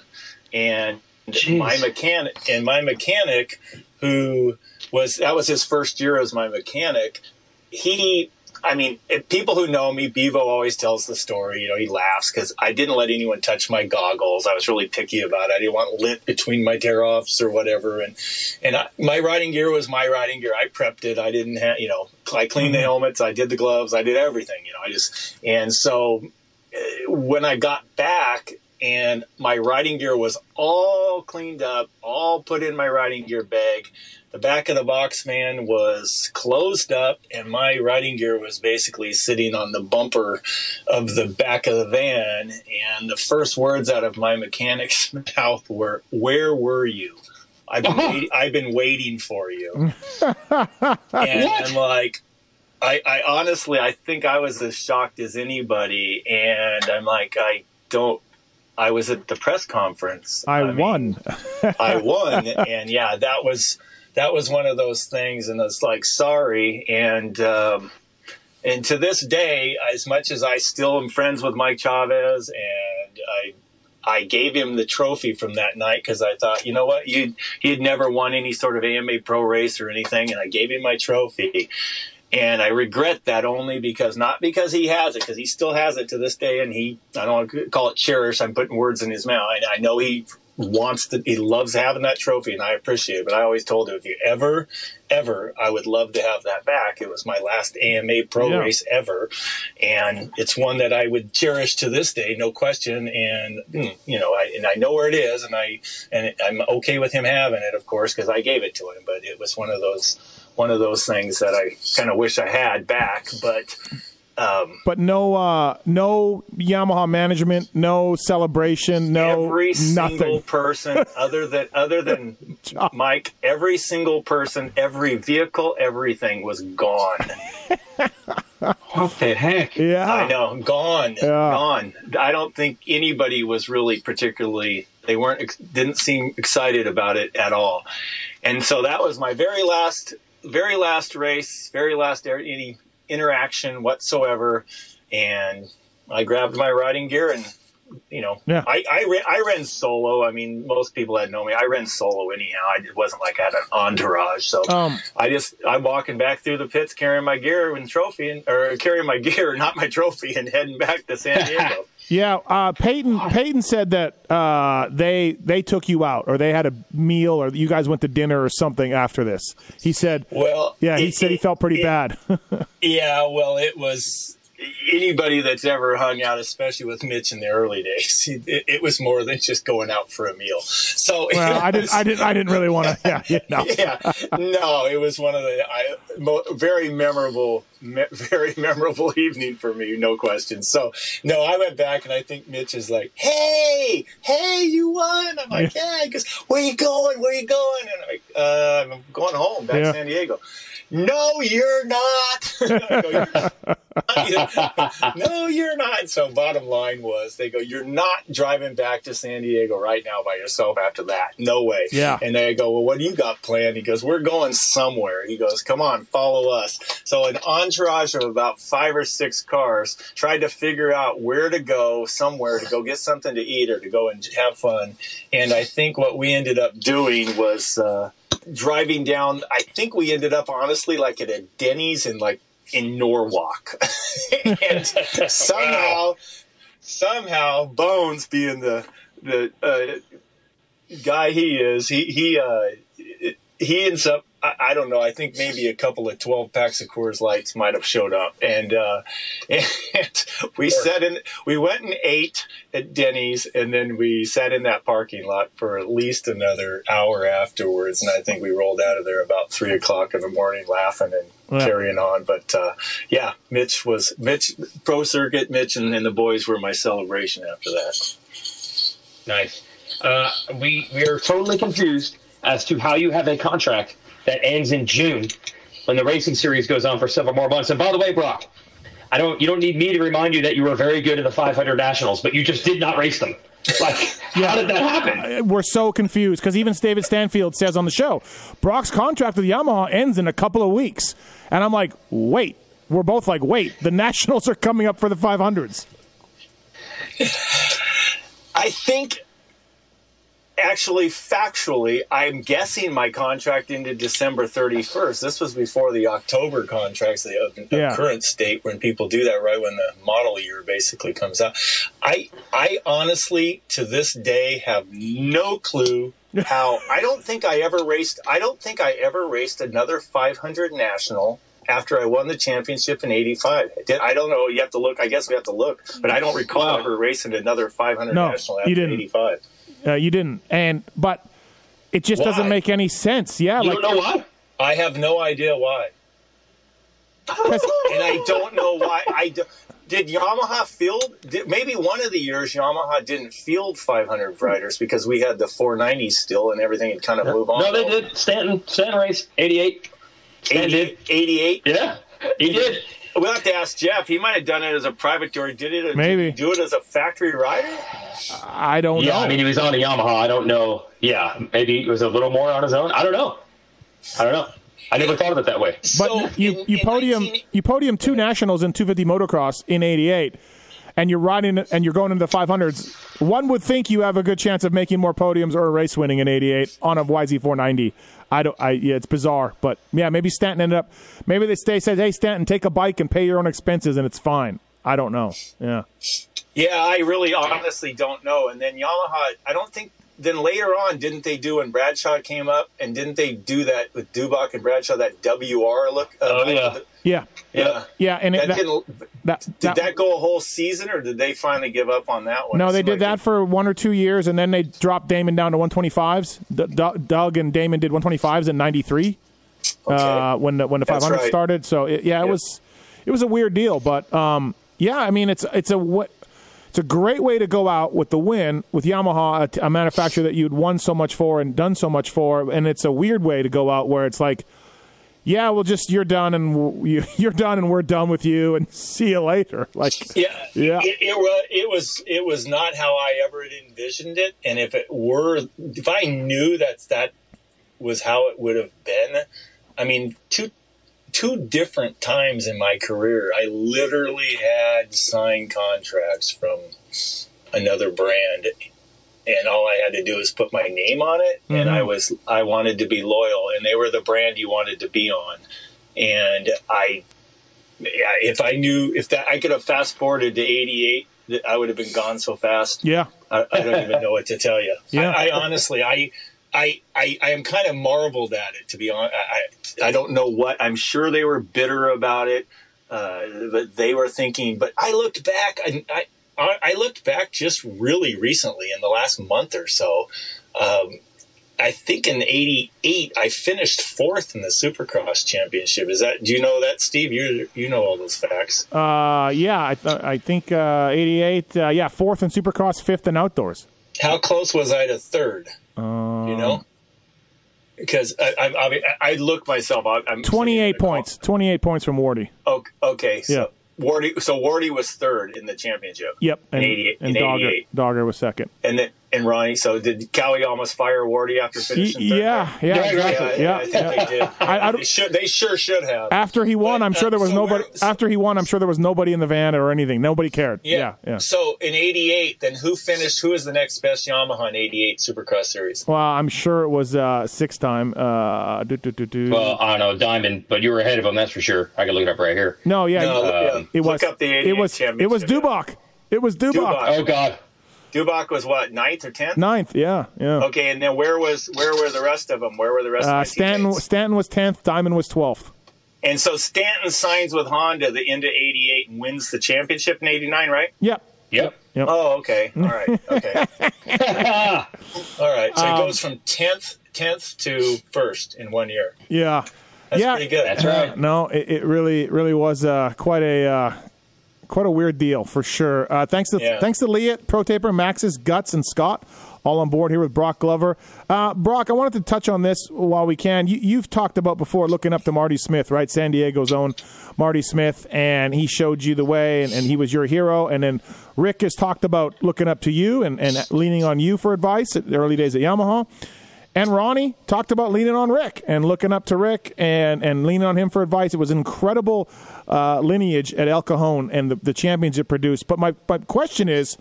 And my mechanic and my mechanic who was that was his first year as my mechanic he I mean, if people who know me, Bevo always tells the story. You know, he laughs because I didn't let anyone touch my goggles. I was really picky about it. I didn't want lint between my tear offs or whatever. And and I, my riding gear was my riding gear. I prepped it. I didn't have, you know, I cleaned the helmets. I did the gloves. I did everything. You know, I just and so uh, when I got back and my riding gear was all cleaned up, all put in my riding gear bag. The back of the box man was closed up, and my riding gear was basically sitting on the bumper of the back of the van. And the first words out of my mechanic's *laughs* mouth were, "Where were you? I've been, *laughs* wait- I've been waiting for you." *laughs* and I'm like, I, I honestly, I think I was as shocked as anybody, and I'm like, I don't. I was at the press conference. I, mean, won. I won, and yeah, that was that was one of those things, and it's like sorry, and um, and to this day, as much as I still am friends with Mike Chavez, and I. I gave him the trophy from that night because I thought, you know what, you he had never won any sort of AMA pro race or anything, and I gave him my trophy. And I regret that only because not because he has it, because he still has it to this day, and he I don't want to call it cherish. I'm putting words in his mouth. I, I know he wants to, he loves having that trophy, and I appreciate it. But I always told him if you ever, ever, I would love to have that back. It was my last AMA pro Yeah. race ever, and it's one that I would cherish to this day, no question. And mm, you know, I and I know where it is, and I and I'm okay with him having it, of course, because I gave it to him. But it was one of those one of those things that I kind of wish I had back. But um, but no, uh, no Yamaha management, no celebration, no every single person other than other than *laughs* Mike, every single person, every vehicle, everything was gone. *laughs* What the heck? Yeah, I know, gone, gone. I don't think anybody was really particularly. They weren't didn't seem excited about it at all, and so that was my very last, very last race, very last any interaction whatsoever, and I grabbed my riding gear and. You know, Yeah. I I, ran, I ran solo. I mean, most people that know me, I ran solo anyhow. I, it wasn't like I had an entourage. So Um, I just I'm walking back through the pits carrying my gear and trophy and or carrying my gear, *laughs* not my trophy, and heading back to San *laughs* Diego. Yeah, uh, Payton. Payton said that uh, they they took you out, or they had a meal, or you guys went to dinner or something after this. He said, well, "Yeah." He it- said he felt pretty it- bad. *laughs* Yeah, well, it was anybody that's ever hung out, especially with Mitch in the early days. *laughs* It, it was more than just going out for a meal. So well, it I didn't. I didn't. I didn't really want to. *laughs* Yeah, yeah, no. yeah, no, it was one of the I, mo- very memorable, me, *laughs* very memorable evening for me, no question. So, no, I went back and I think Mitch is like, "Hey, hey, you won!" I'm like, "Yeah." He goes, "Where you going? Where you going?" And I'm like, uh, "I'm going home back Yeah. to San Diego." No, you're not. Go, "You're not." *laughs* no, you're not. So, bottom line was, they go, "You're not driving back to San Diego right now by yourself." After that, no way. Yeah. And they go, well, what do you got planned? He goes, we're going somewhere. He goes, come on, follow us. So an entourage of about five or six cars tried to figure out where to go, somewhere to go get something to eat or to go and have fun. And I think what we ended up doing was uh, driving down. I think we ended up honestly like at a Denny's in like in Norwalk, *laughs* and somehow, somehow, Bones being the the uh, guy he is, he he uh, he ends up. I, I don't know. I think maybe a couple of twelve packs of Coors Lights might have showed up, and uh, *laughs* and we sat in. We went and ate at Denny's, and then we sat in that parking lot for at least another hour afterwards. And I think we rolled out of there about three o'clock in the morning, laughing and Yeah. carrying on. But uh, yeah, Mitch was Mitch pro circuit. Mitch and, and the boys were my celebration after that. Nice. Uh, we we are totally confused as to how you have a contract that ends in June when the racing series goes on for several more months. And by the way, Broc, I don't you don't need me to remind you that you were very good in the 500 nationals, but you just did not race them. Like, how did that happen? We're so confused because even David Stanfield says on the show, Broc's contract with Yamaha ends in a couple of weeks, and I'm like, wait. We're both like, wait. The Nationals are coming up for the 500s. *laughs* I think actually factually i'm guessing my contract into december 31st this was before the october contracts the uh, of, of Yeah. current state when people do that right when the model year basically comes out i i honestly to this day have no clue *laughs* how i don't think i ever raced i don't think i ever raced another 500 national after I won the championship in '85, I don't know. You have to look. I guess we have to look, but I don't recall Wow. ever racing another 500 No, national after '85. Uh, you didn't, and but it just doesn't make any sense. Yeah, You like don't know why? I have no idea why. *laughs* and I don't know why. I do, did Yamaha field? Did, maybe one of the years Yamaha didn't field 500 riders because we had the 490s still, and everything had kind of moved on. No, they did. Stanton, Stanton raced 88. Stanton did. 88, 88. Yeah, he did. We'll have to ask Jeff. He might have done it as a private tour. Did it? Maybe. do it as a factory rider. I don't Yeah, know. I mean, he was on a Yamaha. I don't know. Yeah, maybe he was a little more on his own. I don't know. I don't know. I never thought of it that way. But So you in- you in podium 19 you podium two nationals in 250 motocross in 88 and you're riding and you're going into the 500s one would think you have a good chance of making more podiums or a race winning in 88 on a YZ490 I don't I yeah it's bizarre but yeah maybe Stanton ended up maybe they stay said hey Stanton take a bike and pay your own expenses and it's fine I don't know yeah Yeah, I really honestly don't know. And then Yamaha, I don't think. Then later on, didn't they do when Bradshaw came up, and didn't they do that with Dubach and Bradshaw that WR look? Uh, Oh, yeah. yeah yeah. yeah and it, That didn't. that, Did that- that go a whole season, or did they finally give up on that one? No, they did that for one or two years, and then they dropped Damon down to 125s. D- D- Doug and Damon did 125s in '93 Okay. uh, when the when the That's 500 right. started. So it, yeah, it was it was a weird deal, but um, yeah, I mean, it's it's a what. It's a great way to go out with the win with Yamaha, a, a manufacturer that you'd won so much for and done so much for, and it's a weird way to go out where it's like, yeah, well, just you're done and *laughs* you're done and we're done with you and *laughs* see you later. Like, Yeah, Yeah. It, it was it was it was not how I ever envisioned it, and if it were, if I knew that that was how it would have been, I mean, two two different times in my career, I literally had signed contracts from another brand. And all I had to do was put my name on it, and I was I wanted to be loyal, and they were the brand you wanted to be on, and I yeah, if I knew if that I could have fast forwarded to '88, that I would have been gone so fast. yeah, I, I don't even know what to tell you. Yeah. I, I honestly, I, I, I, I am kind of marveled at it. To be honest, I, I, I don't know what. I'm sure they were bitter about it, uh, but they were thinking. But I looked back, and I, I, I looked back just really recently in the last month or so. Um, I think in '88 I finished fourth in the Supercross championship. Is that? Do you know that, Steve? You you know all those facts. uh, yeah. I, th- I think uh, '88. Uh, yeah, fourth in Supercross, fifth in outdoors. How close was I to third? Um, you know, because I, I, I, I look myself. I'm Twenty-eight sitting in a points. Twenty-eight points from Wardy. Oh, okay, so Yeah. Wardy, so Wardy was third in the championship. Yep, and, in 88, and in Dogger, 88. Dogger was second. and then and Ronnie. So did Cowie almost fire Wardy after finishing third? yeah, yeah, Yeah, exactly. yeah, yeah, I think yeah. they did. I- I they should. They sure should have. After he won, But, I'm sure uh, there was so nobody. where- so- after he won, I'm sure there was nobody in the van or anything. Nobody cared. Yeah, yeah. So in '88, then who finished? Who is the next best Yamaha in '88 Supercross Series? Well, I'm sure it was uh, six time. Uh, do, do, do, do. Well, I don't know, Dymond, but you were ahead of him, that's for sure. I can look it up right here. no, yeah, No, you- yeah. it was. Look up the it 88 was. It was Dubach. It was Dubach. Dubach. Oh, God. Dubach was what ninth or tenth? Ninth. Yeah, yeah. Okay, and then where was where were the rest of them? Where were the rest Uh, of my Stanton. teammates? Stanton was tenth. Dymond was twelfth. And so Stanton signs with Honda the end of '88 and wins the championship in '89, right? Yep. Yep. Yep. Oh, okay. All right. Okay. *laughs* All right. So Um, it goes from tenth, tenth to first in one year. Yeah. That's yeah. pretty good. That's right. Uh, no, it, it really, really was uh, quite a uh, quite a weird deal for sure. Uh, thanks to Yeah. thanks to Leatt, Pro Taper, Maxxis, Guts, and Scott, all on board here with Broc Glover. Uh, Broc, I wanted to touch on this while we can. You, you've talked about before looking up to Marty Smith, right? San Diego's own Marty Smith, and he showed you the way, and, and he was your hero. And then Rick has talked about looking up to you and, and leaning on you for advice at the early days at Yamaha. And Ronnie talked about leaning on Rick and looking up to Rick and, and leaning on him for advice. It was incredible uh, lineage at El Cajon and the, the champions it produced. But my, my question is,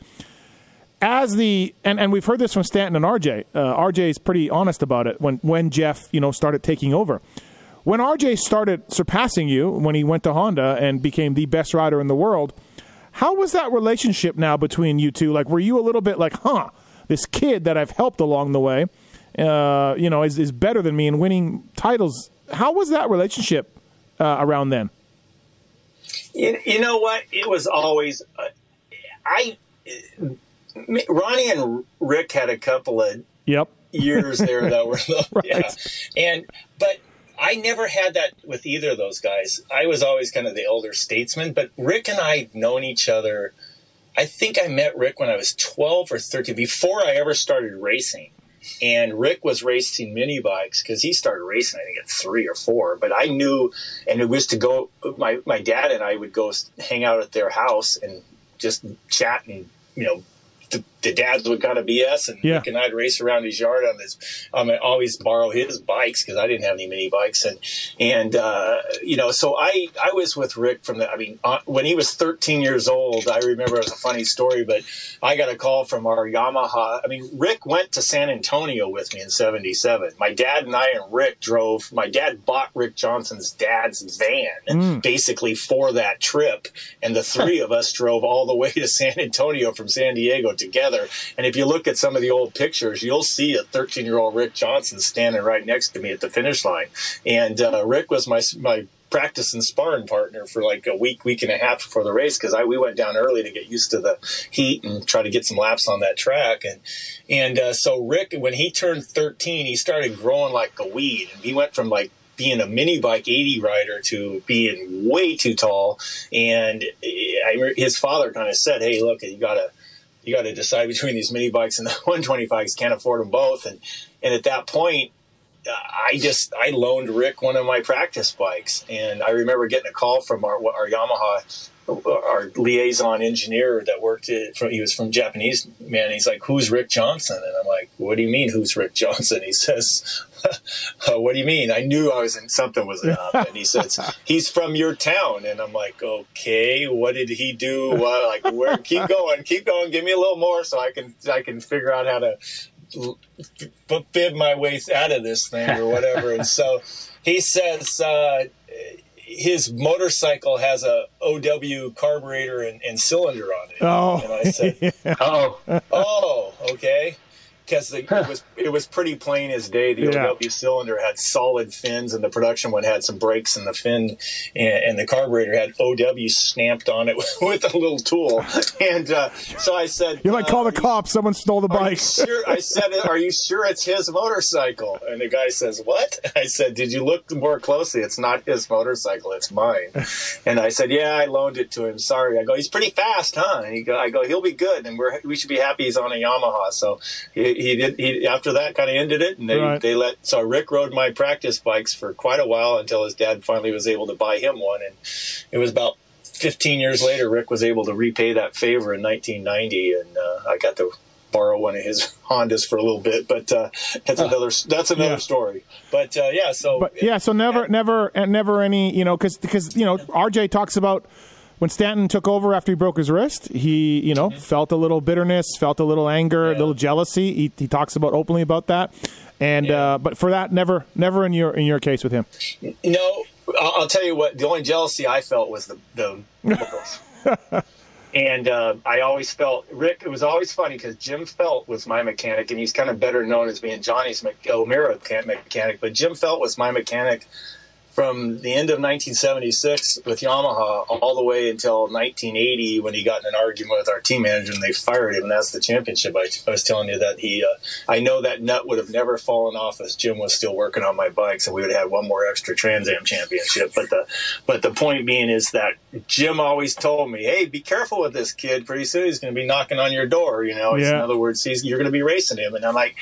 as the and, and we've heard this from Stanton and RJ. Uh, RJ is pretty honest about it when when Jeff you know started taking over. When RJ started surpassing you when he went to Honda and became the best rider in the world, how was that relationship now between you two? Like, were you a little bit like, huh, this kid that I've helped along the way, uh, you know, is, is better than me in winning titles? How was that relationship uh, around then? You, you know what? It was always uh, I. Ronnie and Rick had a couple of Yep. years there that were *laughs* *laughs* yeah, and but I never had that with either of those guys. I was always kind of the elder statesman, but Rick and I known each other. I think I met Rick when I was 12 or 13 before I ever started racing. And Rick was racing mini bikes because he started racing, I think, at three or four. But I knew, and it was to go, my, my dad and I would go hang out at their house and just chat and, you know, the, the dads would kind of BS, and Yeah. Rick and I'd race around his yard on his. Um, I always borrow his bikes because I didn't have any mini bikes, and and uh, you know, so I I was with Rick from the. I mean, uh, when he was 13 years old, I remember it was a funny story, but I got a call from our Yamaha. I mean, Rick went to San Antonio with me in '77. My dad and I and Rick drove. My dad bought Rick Johnson's dad's van basically for that trip, and the three of us drove all the way to San Antonio from San Diego together. And if you look at some of the old pictures, you'll see a 13 year old Rick Johnson standing right next to me at the finish line. And uh, Rick was my my practice and sparring partner for like a week, week and a half before the race because I we went down early to get used to the heat and try to get some laps on that track. And and uh, so Rick, when he turned 13, he started growing like a weed, and he went from like being a mini bike 80 rider to being way too tall. And I, his father kind of said, "Hey, look, you gotta." You got to decide between these mini bikes and the *laughs* 125s. Can't afford them both, and and at that point, I just I loaned Rick one of my practice bikes, and I remember getting a call from our our Yamaha our liaison engineer that worked it from, he was from Japanese man. He's like, who's Rick Johnson? And I'm like, what do you mean? Who's Rick Johnson? He says, *laughs* uh, what do you mean? I knew I was in something was up. *laughs* And he says, he's from your town. And I'm like, okay, what did he do? Uh, like, where, keep going, keep going. Give me a little more so I can, I can figure out how to bib my way out of this thing or whatever. and so he says, uh, his motorcycle has a OW carburetor and, and cylinder on it. Oh, and I said, *laughs* oh, oh, okay because it was it was pretty plain as day. The yeah. OW cylinder had solid fins, and the production one had some breaks in the fin, and, and the carburetor had OW stamped on it *laughs* with a little tool. And uh, so I said, "You might uh, call the cops. Someone stole the bike." Sure? I said, "Are you sure it's his motorcycle?" And the guy says, "What?" I said, "Did you look more closely? It's not his motorcycle. It's mine." and I said, "Yeah, I loaned it to him. Sorry." I go, "He's pretty fast, huh?" And he go, "I go, he'll be good, and we're we should be happy he's on a Yamaha." So he did. He after that kind of ended it, and they right. they let. So Rick rode my practice bikes for quite a while until his dad finally was able to buy him one, and it was about 15 years later. Rick was able to repay that favor in 1990, and uh, I got to borrow one of his *laughs* Hondas for a little bit, but uh, that's another that's another yeah. story. But uh, yeah, so but, yeah, so never, never, and never any, you know, because because you know, RJ talks about when Stanton took over after he broke his wrist, he you know felt a little bitterness, felt a little anger, yeah. a little jealousy. He, he talks about openly about that, and yeah. uh, but for that, never never in your in your case with him. You know, I'll, tell you what. The only jealousy I felt was the the. *laughs* and uh, I always felt Rick. It was always funny because Jim Felt was my mechanic, and he's kind of better known as being Johnny's O'Mara mechanic. But Jim Felt was my mechanic from the end of 1976 with Yamaha all the way until 1980 when he got in an argument with our team manager and they fired him. And that's the championship. I, I was telling you that he, uh, I know that nut would have never fallen off as Jim was still working on my bikes and we would have had one more extra Trans Am championship. But the, but the point being is that Jim always told me, Hey, be careful with this kid. Pretty soon he's going to be knocking on your door. You know, yeah. in other words, he's, you're going to be racing him. And I'm like,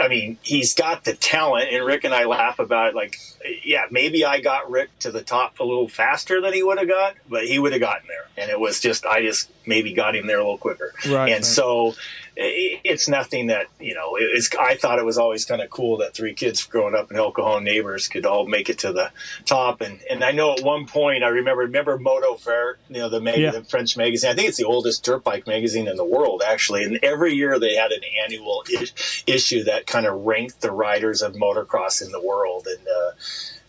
I mean, he's got the talent, and Rick and I laugh about it. Like, yeah, maybe I got Rick to the top a little faster than he would have got, but he would have gotten there. And it was just, I just maybe got him there a little quicker. Right. And right. so it's nothing that you know. It's, I thought it was always kind of cool that three kids growing up in El Cajon neighbors could all make it to the top. And and I know at one point I remember remember Moto Verte, you know the, mag- yeah. the French magazine. I think it's the oldest dirt bike magazine in the world actually. And every year they had an annual I- issue that kind of ranked the riders of motocross in the world. And uh,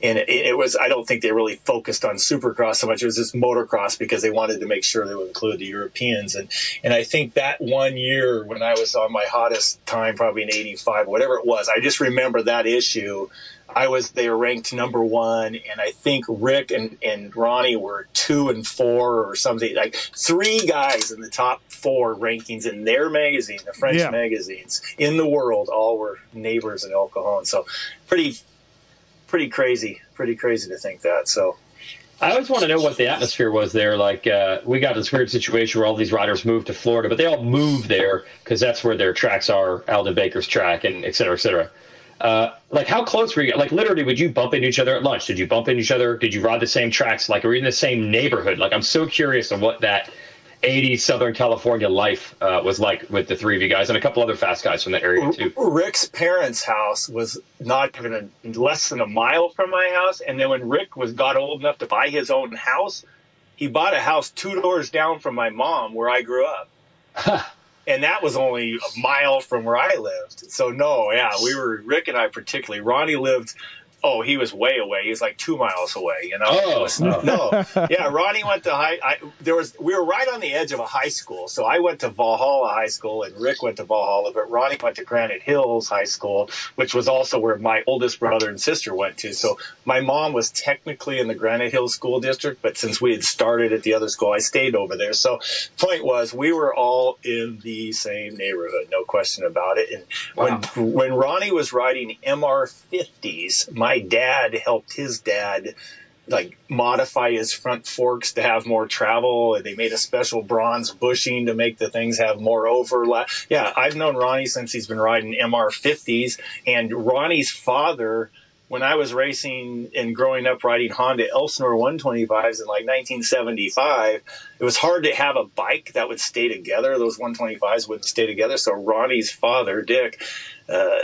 and it, it, was I don't think they really focused on Supercross so much. It was just motocross because they wanted to make sure they would include the Europeans. And and I think that one year when I was on my hottest time, probably in '85, whatever it was, I just remember that issue. I was they were ranked number one, and I think Rick and, and Ronnie were two and four or something like three guys in the top four rankings in their magazine, the French yeah. magazines in the world, all were neighbors in El Cajon. So pretty pretty crazy, pretty crazy to think that. So I always want to know what the atmosphere was there. Like, uh, we got this weird situation where all these riders moved to Florida, but they all moved there because that's where their tracks are, Aldon Baker's track, and et cetera, et cetera. Uh, like, how close were you? Like, literally, would you bump into each other at lunch? Did you bump into each other? Did you ride the same tracks? Like, are you in the same neighborhood? Like, I'm so curious on what that 80s Southern California life uh, was like with the three of you guys and a couple other fast guys from that area too. Rick's parents' house was not even a, less than a mile from my house, and then when Rick was got old enough to buy his own house, he bought a house two doors down from my mom where I grew up. *laughs* and that was only a mile from where I lived. So no, yeah, we were Rick and I particularly. Ronnie lived Oh, he was way away. He was like two miles away. You know. Oh was, no. no. *laughs* Yeah, Ronnie went to high. I, there was we were right on the edge of a high school. So I went to Valhalla High School, and Rick went to Valhalla, but Ronnie went to Granite Hills High School, which was also where my oldest brother and sister went to. So my mom was technically in the Granite Hills School District, but since we had started at the other school, I stayed over there. So point was, we were all in the same neighborhood, no question about it. And wow. when when Ronnie was riding MR50s, my my dad helped his dad like modify his front forks to have more travel. They made a special bronze bushing to make the things have more overlap. Yeah, I've known Ronnie since he's been riding MR50s, and Ronnie's father. When I was racing and growing up riding Honda Elsinore 125s in like 1975, it was hard to have a bike that would stay together. Those 125s wouldn't stay together. So Ronnie's father, Dick, uh,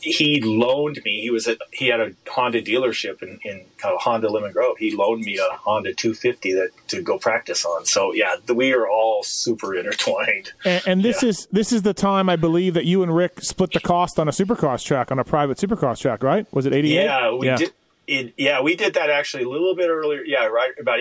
he loaned me. He was at he had a Honda dealership in, in kind of Honda Lemon Grove. He loaned me a Honda 250 that to go practice on. So yeah, we are all super intertwined. And, and this Yeah. is this is the time I believe that you and Rick split the cost on a Supercross track on a private Supercross track, right? Was it eighty eight? Yeah, we did. It, yeah, we did that actually a little bit earlier. Yeah, right about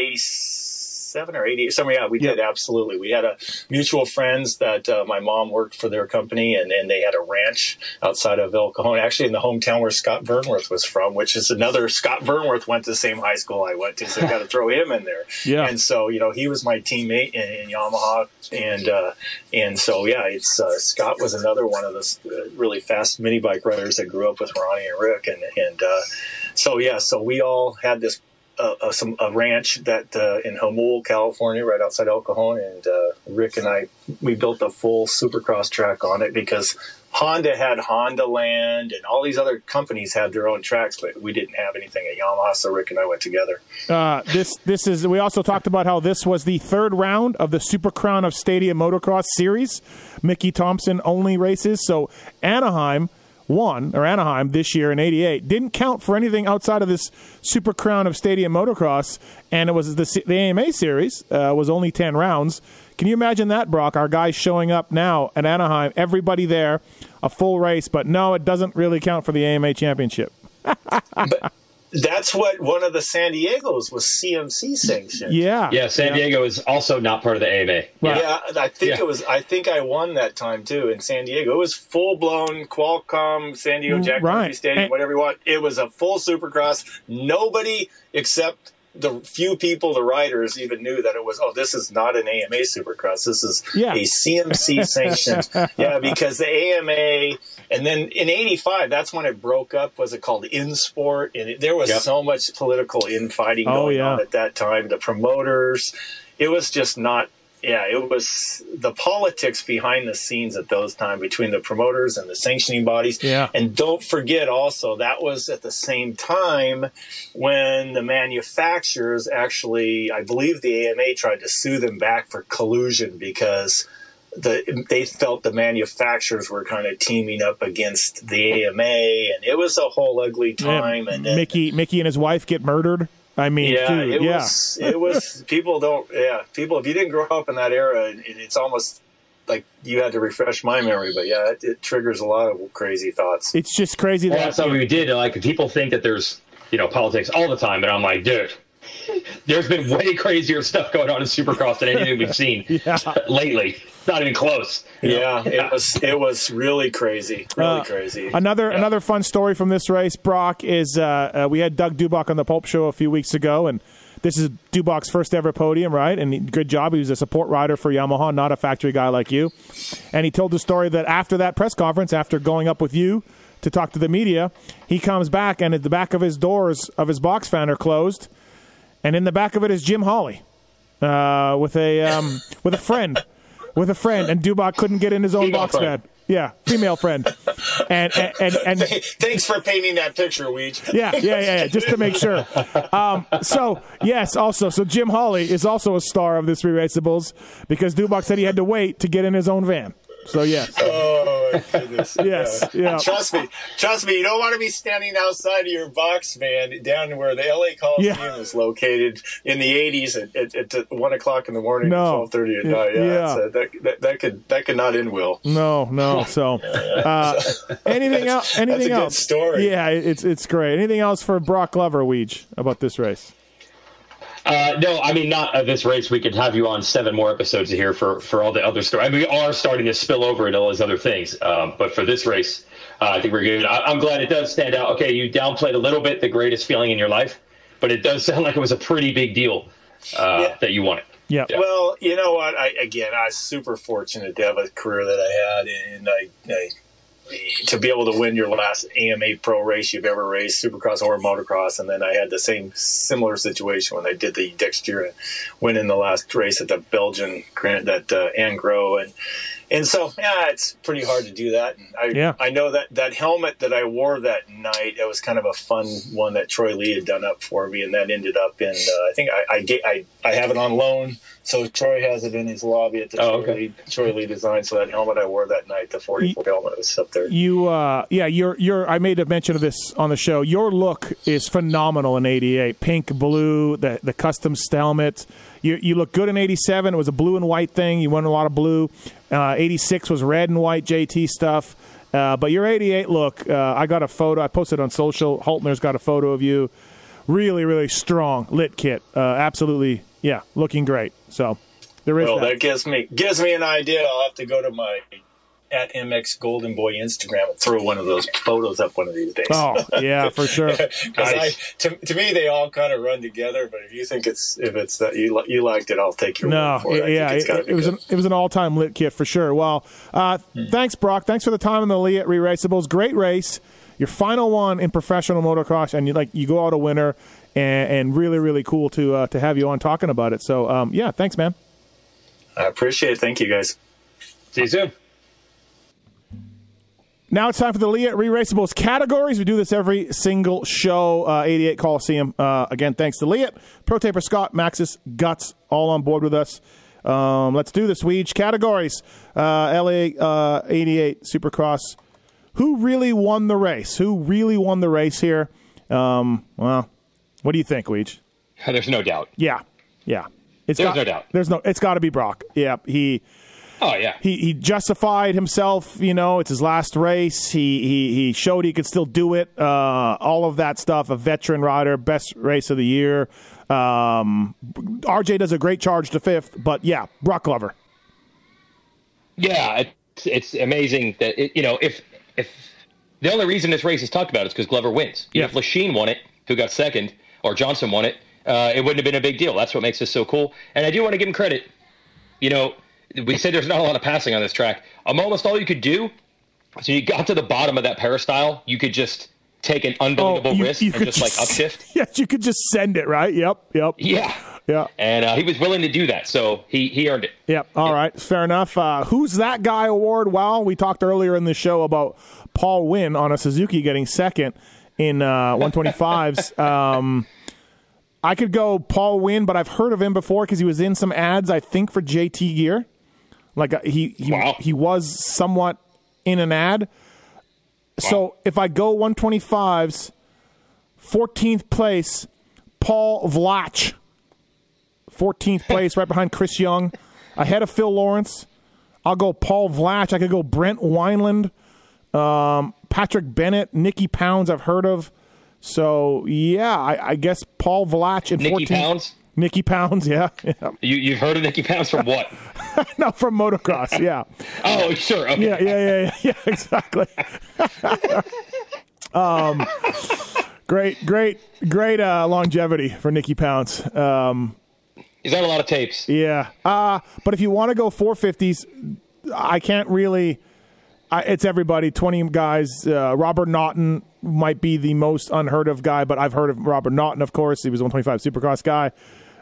eighty-seven or eighty. Somewhere, yeah, we did absolutely. We had a mutual friends that uh, my mom worked for their company, and, and they had a ranch outside of El Cajon, actually in the hometown where Scott Burnworth was from, which is another. *laughs* Scott Burnworth went to the same high school I went to, so I got to throw him in there. Yeah. and so you know he was my teammate in, in Yamaha, and uh, and so yeah, it's uh, Scott was another one of those uh, really fast mini bike riders that grew up with Ronnie and Rick, and and uh, so yeah, so we all had this uh, uh, some a ranch that uh, in Jamul, California, right outside El Cajon, and uh, Rick and I we built a full Supercross track on it because Honda had Honda Land and all these other companies had their own tracks, but we didn't have anything at Yamaha, so Rick and I went together. Uh, this this is. We also talked about how this was the third round of the Super Crown of Stadium Motocross Series, Mickey Thompson only races. So Anaheim won, or Anaheim this year in '88 didn't count for anything outside of this Super Crown of Stadium Motocross, and it was the the AMA Series uh, was only ten rounds. Can you imagine that, Broc? Our guys showing up now at Anaheim, everybody there, a full race, but no, it doesn't really count for the AMA Championship. *laughs* That's what one of the San Diego's was CMC sanctioned. Yeah, Yeah, San Diego is also not part of the AMA. Yeah, I think Yeah. it was. I think I won that time too in San Diego. It was full blown Qualcomm San Diego Jack Mm, Right. Murphy Stadium, And- whatever you want. It was a full Supercross. Nobody except the few people, the riders, even knew that it was. Oh, this is not an AMA Supercross. This is Yeah. a CMC *laughs* sanctioned. yeah, because the AMA, and then in '85, that's when it broke up. Was it called InSport? And it, there was Yep. so much political infighting Oh, going yeah. on at that time. The promoters, it was just not. Yeah, it was the politics behind the scenes at those time between the promoters and the sanctioning bodies. Yeah. And don't forget also that was at the same time when the manufacturers actually, I believe the AMA tried to sue them back for collusion because the they felt the manufacturers were kind of teaming up against the AMA, and it was a whole ugly Yeah, time. and then, Mickey, Mickey and his wife get murdered. I mean, yeah, dude, it yeah. was. It was. *laughs* People don't. Yeah, people. If you didn't grow up in that era, it, it's almost like you had to refresh my memory. But yeah, it, it triggers a lot of crazy thoughts. It's just crazy Well, that that's what we did. Like people think that there's you know politics all the time, but I'm like, dude, there's been way crazier stuff going on in Supercross than anything we've seen *laughs* lately. Not even close. Yeah, it was. It was really crazy. Really Uh, crazy. Another another fun story from this race, Broc, is uh, uh, we had Doug Dubach on the Pulp Show a few weeks ago, and this is Dubach's first ever podium, right? And he, good job. He was a support rider for Yamaha, not a factory guy like you. And he told the story that after that press conference, after going up with you to talk to the media, he comes back, and at the back of his doors of his box fan are closed, and in the back of it is Jim Holley uh, with a um, *laughs* with a friend, with a friend, and Dubach couldn't get in his own Female box friend. fan. Yeah, female friend, and and and, and *laughs* Thanks for painting that picture, Weege. yeah, yeah, yeah, yeah, just to make sure. Um, so yes, also, so Jim Holley is also a star of this Re-Raceables because Dubach said he had to wait to get in his own van. So yes, *laughs* Oh my goodness. Yes, yeah. Trust me. Trust me. You don't want to be standing outside of your box van down where the LA Coliseum Yeah. is located in the 80s at, at, at one o'clock in the morning, No. twelve thirty at night. Yeah, Yeah. so that, that that could that could not end well. no, no. So *laughs* uh, anything else? Anything that's a good else? story. Yeah, it's it's great. Anything else for Broc Glover, Weege, about this race? Uh, no, I mean not uh, this race. We could have you on seven more episodes here for for all the other stories. I mean, we are starting to spill over into all those other things, um, but for this race, uh, I think we're good. I, I'm glad it does stand out. Okay, you downplayed a little bit the greatest feeling in your life, but it does sound *laughs* like it was a pretty big deal uh, Yeah. that you won it. Yeah. Well, you know what? I again, I was super fortunate to have a career that I had, and I, I to be able to win your last AMA pro race you've ever raced, Supercross or motocross. And then I had the same similar situation when I did the Dexter and winning the last race at the Belgian Grand that uh, Angro and and so yeah, it's pretty hard to do that. And I Yeah. I know that that helmet that I wore that night it was kind of a fun one that Troy Lee had done up for me, and that ended up in uh, I think I I, ga- I I have it on loan. So Troy has it in his lobby at the Oh, Troy, okay. Lee, Troy Lee design. So that helmet I wore that night, the 44 helmet, was up there. You, uh, yeah, you're, you're. I made a mention of this on the show. Your look is phenomenal in '88. Pink, blue, the the custom helmet. You you look good in '87. It was a blue and white thing. You won a lot of blue. Uh, '86 was red and white JT stuff. Uh, but your '88 look, uh, I got a photo. I posted on social. Holtner's got a photo of you. Really, really strong lit kit. Uh, absolutely, yeah, looking great. So there is Well, that. that gives me gives me an idea. I'll have to go to my at MX Golden Boy Instagram and throw one of those photos up one of these days. Oh yeah, for *laughs* sure. Because Nice. I, to, to me, they all kind of run together. But if you think it's if it's that you you liked it, I'll take your No, word for it. Yeah, it, it was good. an it was an all time lit kit for sure. Well, uh, thanks, Broc. Thanks for the time in the Leatt Re Raceables. Great race. Your final one in professional motocross, and you like you go out a winner, and, and really really cool to uh, to have you on talking about it. So um, yeah, thanks, man. I appreciate it. Thank you, guys. See you soon. Now it's time for the Leatt Re Raceables categories. We do this every single show. Uh, 88 Coliseum. Uh, again, thanks to Leatt, Pro Taper Scott, Maxxis, Guts, all on board with us. Um, let's do this. We each categories. Uh, LA uh, 88 Supercross. Who really won the race? Who really won the race here? Um, well, what do you think, Weege? *laughs* There's no doubt. Yeah, yeah. It's There's got- no doubt. There's no. It's got to be Broc. Yeah, he Oh yeah. he he justified himself. You know, it's his last race. He he he showed he could still do it. Uh, all of that stuff. A veteran rider, best race of the year. Um, RJ does a great charge to fifth, but yeah, Broc Glover. Yeah, it's, it's amazing that it, you know if if the only reason this race is talked about is because Glover wins. Yeah. If Lechien won it, who got second, or Johnson won it, uh, it wouldn't have been a big deal. That's what makes this so cool. And I do want to give him credit. You know, we said there's not a lot of passing on this track. Um, almost all you could do, so you got to the bottom of that peristyle, you could just take an unbelievable Oh, you- risk you and could just, like *laughs* upshift. Yes, you could just send it right. Yep, yep, Yeah. yeah, And uh, he was willing to do that, so he he earned it. yep. All right, fair enough. Uh, who's that guy award? Well, we talked earlier in the show about Paul Wynn on a Suzuki getting second in uh, 125s. *laughs* um, I could go Paul Wynn, but I've heard of him before because he was in some ads, I think, for JT Gear. Like uh, he he, Wow. he was somewhat in an ad. So if I go 125s, 14th place, Paul Vlach. 14th *laughs* place, right behind Chris Young, ahead of Phil Lawrence. I'll go Paul Vlach. I could go Brent Wineland, um, Patrick Bennett, Nicky Pounds. I've heard of. So yeah, I, I guess Paul Vlach and Nicky 14th Pounds? Nicky Pounds, yeah, *laughs* yeah. You you've heard of Nicky Pounds from what? *laughs* no, from motocross, yeah, *laughs* oh, sure. Okay. yeah, yeah, yeah, yeah, exactly. um, great, great, great uh, longevity for Nicky Pounds. Um, He's on a lot of tapes. Yeah. Uh, but if you want to go 450s, I can't really. I, it's everybody, 20 guys. Uh, Robert Naughton might be the most unheard of guy, but I've heard of Robert Naughton, of course. He was a 125 Supercross guy.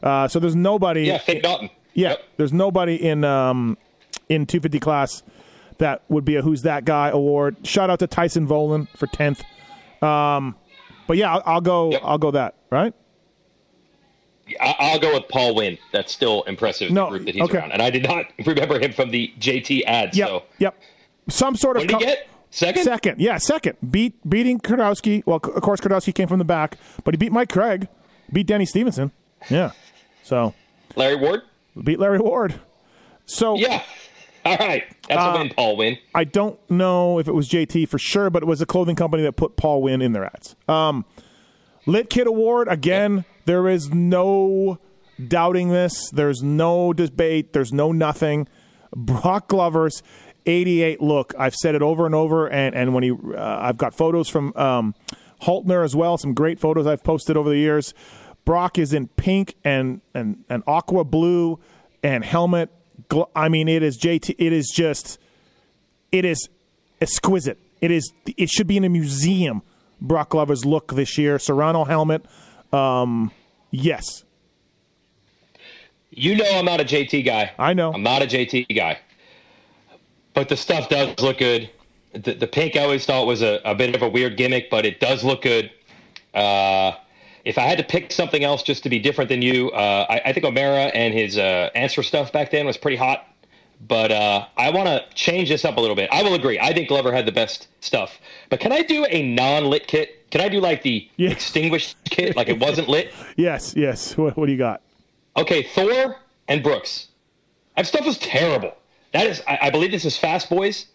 Uh, so there's nobody. Yeah, Fake Naughton. Yeah, Yep. there's nobody in um, in 250 class that would be a Who's That Guy award. Shout out to Tyson Vohland for 10th. Um, but yeah, I'll, I'll go. Yep. I'll go that. Right. I'll go with Paul Wynn. That's still impressive. No, the group that he's okay. around, and I did not *laughs* remember him from the JT ads. Yep. So Yep. Some sort of. what did he co- get? Second. Second, yeah, second. Beat beating Kiedrowski. Well, of course, Kiedrowski came from the back, but he beat Mike Craig, beat Denny Stevenson. Yeah, so Larry Ward. beat Larry Ward. So Yeah. All right. That's Uh, a win, Paul win. I don't know if it was JT for sure, but it was a clothing company that put Paul Win in their ads. Um, Lit Kid Award again. There is no doubting this. There's no debate. There's no nothing. Broc Glover's 88 look. I've said it over and over, and and when he, uh, I've got photos from um, Haltner as well. Some great photos I've posted over the years. Broc is in pink and and and aqua blue and helmet. Gl- I mean, it is JT. It is just it is exquisite. It is. It should be in a museum. Broc Glover's look this year. Serrano helmet. Um, yes, You know I'm not a JT guy. I know. I'm not a JT guy. But the stuff does look good. The, the pink I always thought was a, a bit of a weird gimmick, but it does look good. Uh, if I had to pick something else just to be different than you, uh, I, I think O'Mara and his uh, answer stuff back then was pretty hot. But uh, I want to change this up a little bit. I will agree. I think Glover had the best stuff. But can I do a non-lit kit? Can I do like the Yeah. extinguished kit, like it wasn't lit? *laughs* yes, yes. What, what do you got? Okay, Thor and Brooks. That stuff is terrible. That is, I, I believe this is Fast Boys.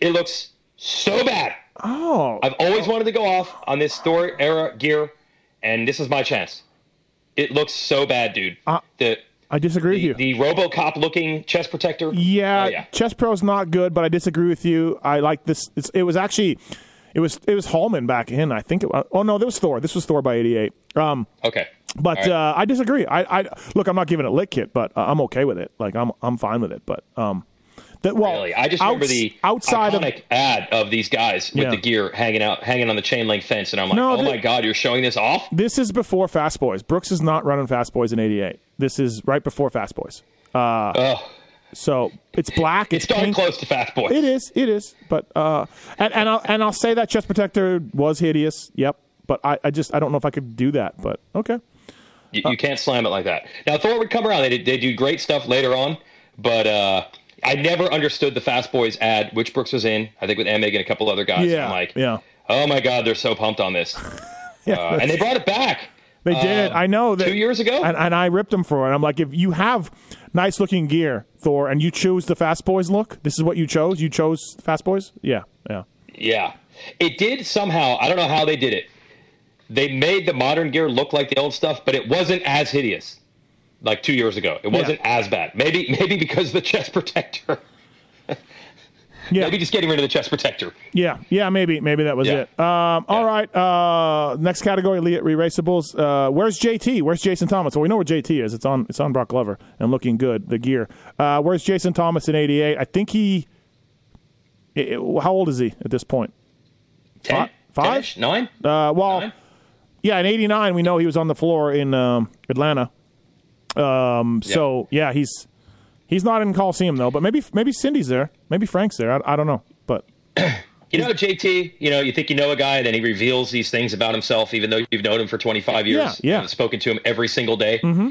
It looks so bad. Oh, I've always wanted to go off on this Thor era gear, and this is my chance. It looks so bad, dude. Uh, the I disagree with the, you. the RoboCop looking chest protector. Yeah, Oh, yeah. Chess Pro's not good, but I disagree with you. I like this. It's, it was actually, it was it was Hallman back in. I think. It, was- oh no, there was Thor. This was Thor by '88. Um, Okay. But uh, I disagree. I, I look. I'm not giving it a lit kit, but uh, I'm okay with it. Like I'm I'm fine with it. But um, that well, Really, I just remember the outside iconic of ad of these guys with Yeah. the gear hanging out, hanging on the chain link fence, and I'm like, No, oh the- my god, you're showing this off? this is before Fast Boys. Brooks is not running Fast Boys in '88. This is right before Fast Boys. Ugh. So it's black. It's, It's darn close to Fast Boys. It is. It is. But uh, and and I'll and I'll say that chest protector was hideous. Yep. But I, I just I don't know if I could do that. But okay. You, you can't slam it like that. Now Thor would come around. They did, they do great stuff later on, but uh, I never understood the Fast Boys ad, which Brooks was in. I think with Emig and a couple other guys. Yeah. I'm like, yeah. oh my god, they're so pumped on this, *laughs* Yeah. uh, and they brought it back. They did. I know that two years ago? and, and I ripped them for it. I'm like, if you have nice looking gear, Thor, and you choose the Fast Boys look, this is what you chose. You chose Fast Boys. Yeah. Yeah. Yeah, it did somehow. I don't know how they did it. They made the modern gear look like the old stuff, but it wasn't as hideous. Like two years ago, it wasn't as bad. Maybe maybe because of the chest protector. Yeah. Maybe just getting rid of the chest protector. Yeah, yeah, maybe, maybe that was Yeah. it. Um, all right, uh, next category, Leatt Re-Raceables. Uh, where's JT? Where's Jason Thomas? Well, we know where JT is. It's on, it's on Broc Glover and looking good. The gear. Uh, where's Jason Thomas in '88? I think he. it- it- how old is he at this point? Ten, Five? Ten-ish? nine. Uh, well, Nine? Yeah, in '89, we know he was on the floor in um, Atlanta. Um, so yeah, he's he's not in Coliseum though, but maybe maybe Cindy's there, maybe Frank's there. I, I don't know, but *clears throat* You know, JT, you know, you think you know a guy, and then he reveals these things about himself, even though you've known him for 25 years. Yeah, yeah. And spoken to him every single day. Mm-hmm.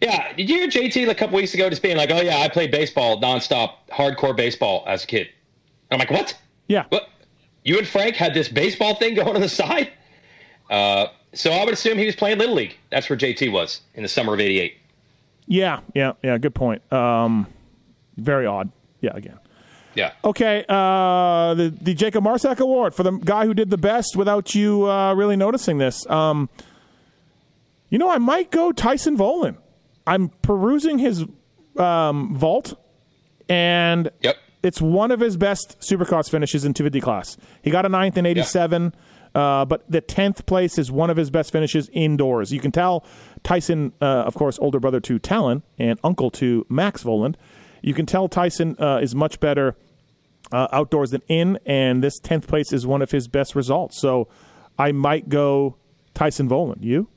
Yeah. Did you hear JT a couple weeks ago just being like, oh, yeah, I played baseball nonstop, hardcore baseball as a kid? I'm like, what? yeah, What? You and Frank had this baseball thing going on the side? Uh, so I would assume he was playing Little League. That's where JT was in the summer of 88. Yeah, yeah, yeah. Good point. Um, very odd. Yeah, again. Yeah. Okay, uh, the the Jacob Marsack Award for the guy who did the best without you uh, really noticing this. Um, you know, I might go Tyson Vohland. I'm perusing his um, vault, and Yep. it's one of his best Supercross finishes in 250 class. He got a ninth in 87, uh, but the 10th place is one of his best finishes indoors. You can tell Tyson, uh, of course, older brother to Talon and uncle to Max Vohland. You can tell Tyson uh, is much better uh, outdoors than in, and this 10th place is one of his best results. So I might go Tyson Vohland. You?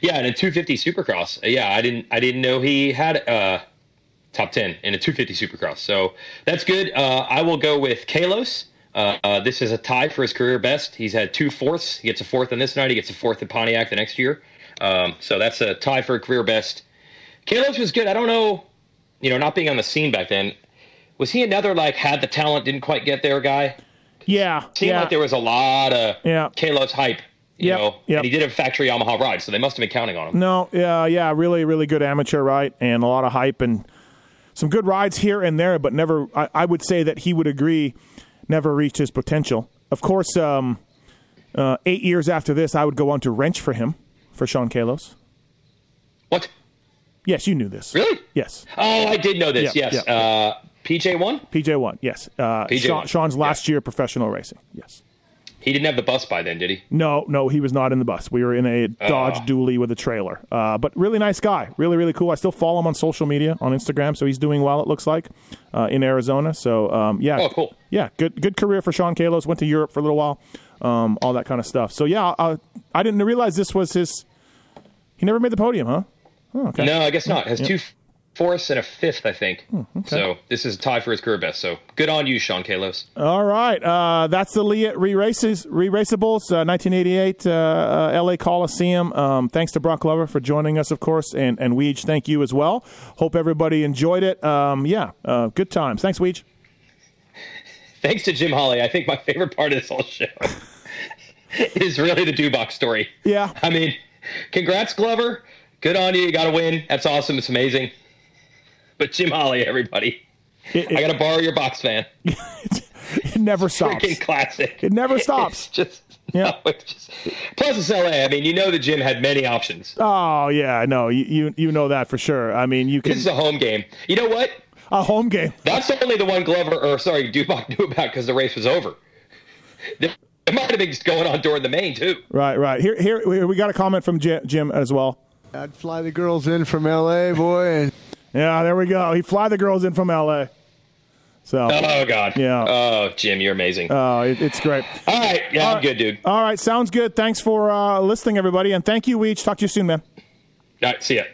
Yeah, and a 250 Supercross. Uh, Yeah, I didn't I didn't know he had uh top 10 in a 250 Supercross. So that's good. I will go with Kalos. Uh, uh, this is a tie for his career best. He's had two fourths. He gets a fourth on this night. He gets a fourth in Pontiac the next year. Um, so that's a tie for a career best. Kalos was good. I don't know, you know, not being on the scene back then. Was he another like had the talent, didn't quite get there guy? Yeah. Seemed yeah. like there was a lot of Yeah. Kalos hype. You Yep, know, yep. and he did a factory Yamaha ride, so they must have been counting on him. No, yeah, yeah, really, really good amateur, right? And a lot of hype and some good rides here and there, but never. I, I would say that he would agree, never reached his potential. Of course, um, uh, eight years after this, I would go on to wrench for him for Sean Kalos. What? Yes, you knew this. Really? Yes, Oh, I did know this. Yeah, yes. yeah. Uh, PJ one. PJ one. Yes, uh, PJ Sean, won. Sean's last year professional racing. Yes. He didn't have the bus by then, did he? No, no, he was not in the bus. We were in a Dodge Oh. dually with a trailer. Uh, but really nice guy, really really cool. I still follow him on social media on Instagram, so he's doing well. It looks like uh, in Arizona. So um, yeah, Oh, cool. Yeah, good good career for Sean Kalos. Went to Europe for a little while, um, all that kind of stuff. So yeah, uh, I didn't realize this was his. He never made the podium, huh? Oh, okay. No, I guess not. Has two fourths and a fifth, I think. Hmm, So this is tied for his career best. So good on you, Sean Kalos. All right, uh, that's the Leatt re-races, re-raceables, uh, 1988 uh, uh, LA Coliseum. Um, thanks to Broc Glover for joining us, of course, and and Weege, thank you as well. Hope everybody enjoyed it. Um, yeah, uh, good times. Thanks, Weege. *laughs* Thanks to Jim Holley. I think my favorite part of this whole show *laughs* is really the Dubach story. Yeah, I mean, congrats, Glover. Good on you. You got to win. That's awesome. It's amazing. *laughs* But Jim Holley, everybody, It- it- I got to borrow your box fan. *laughs* it never stops. Freaking classic. It never stops. It's *laughs* just. Yeah. No, it's just, plus, it's LA. I mean, you know the Jim had many options. Oh yeah, no, you, you you know that for sure. I mean, you can This is a home game. You know what? a home game. That's only the one Glover, or sorry, Dubach knew about because the race was over. It might have been just going on during the main too. Right, right. Here, here, here we got a comment from Jim, Jim as well. I'd fly the girls in from L.A., boy, and Yeah, there we go. He fly the girls in from L.A. So, Oh God. Yeah. Oh, Jim, you're amazing. Oh, it, it's great. All right. Yeah, I'm good, dude. All right, sounds good. Thanks for uh, listening, everybody, and thank you, Weege. Talk to you soon, man. All right. See ya.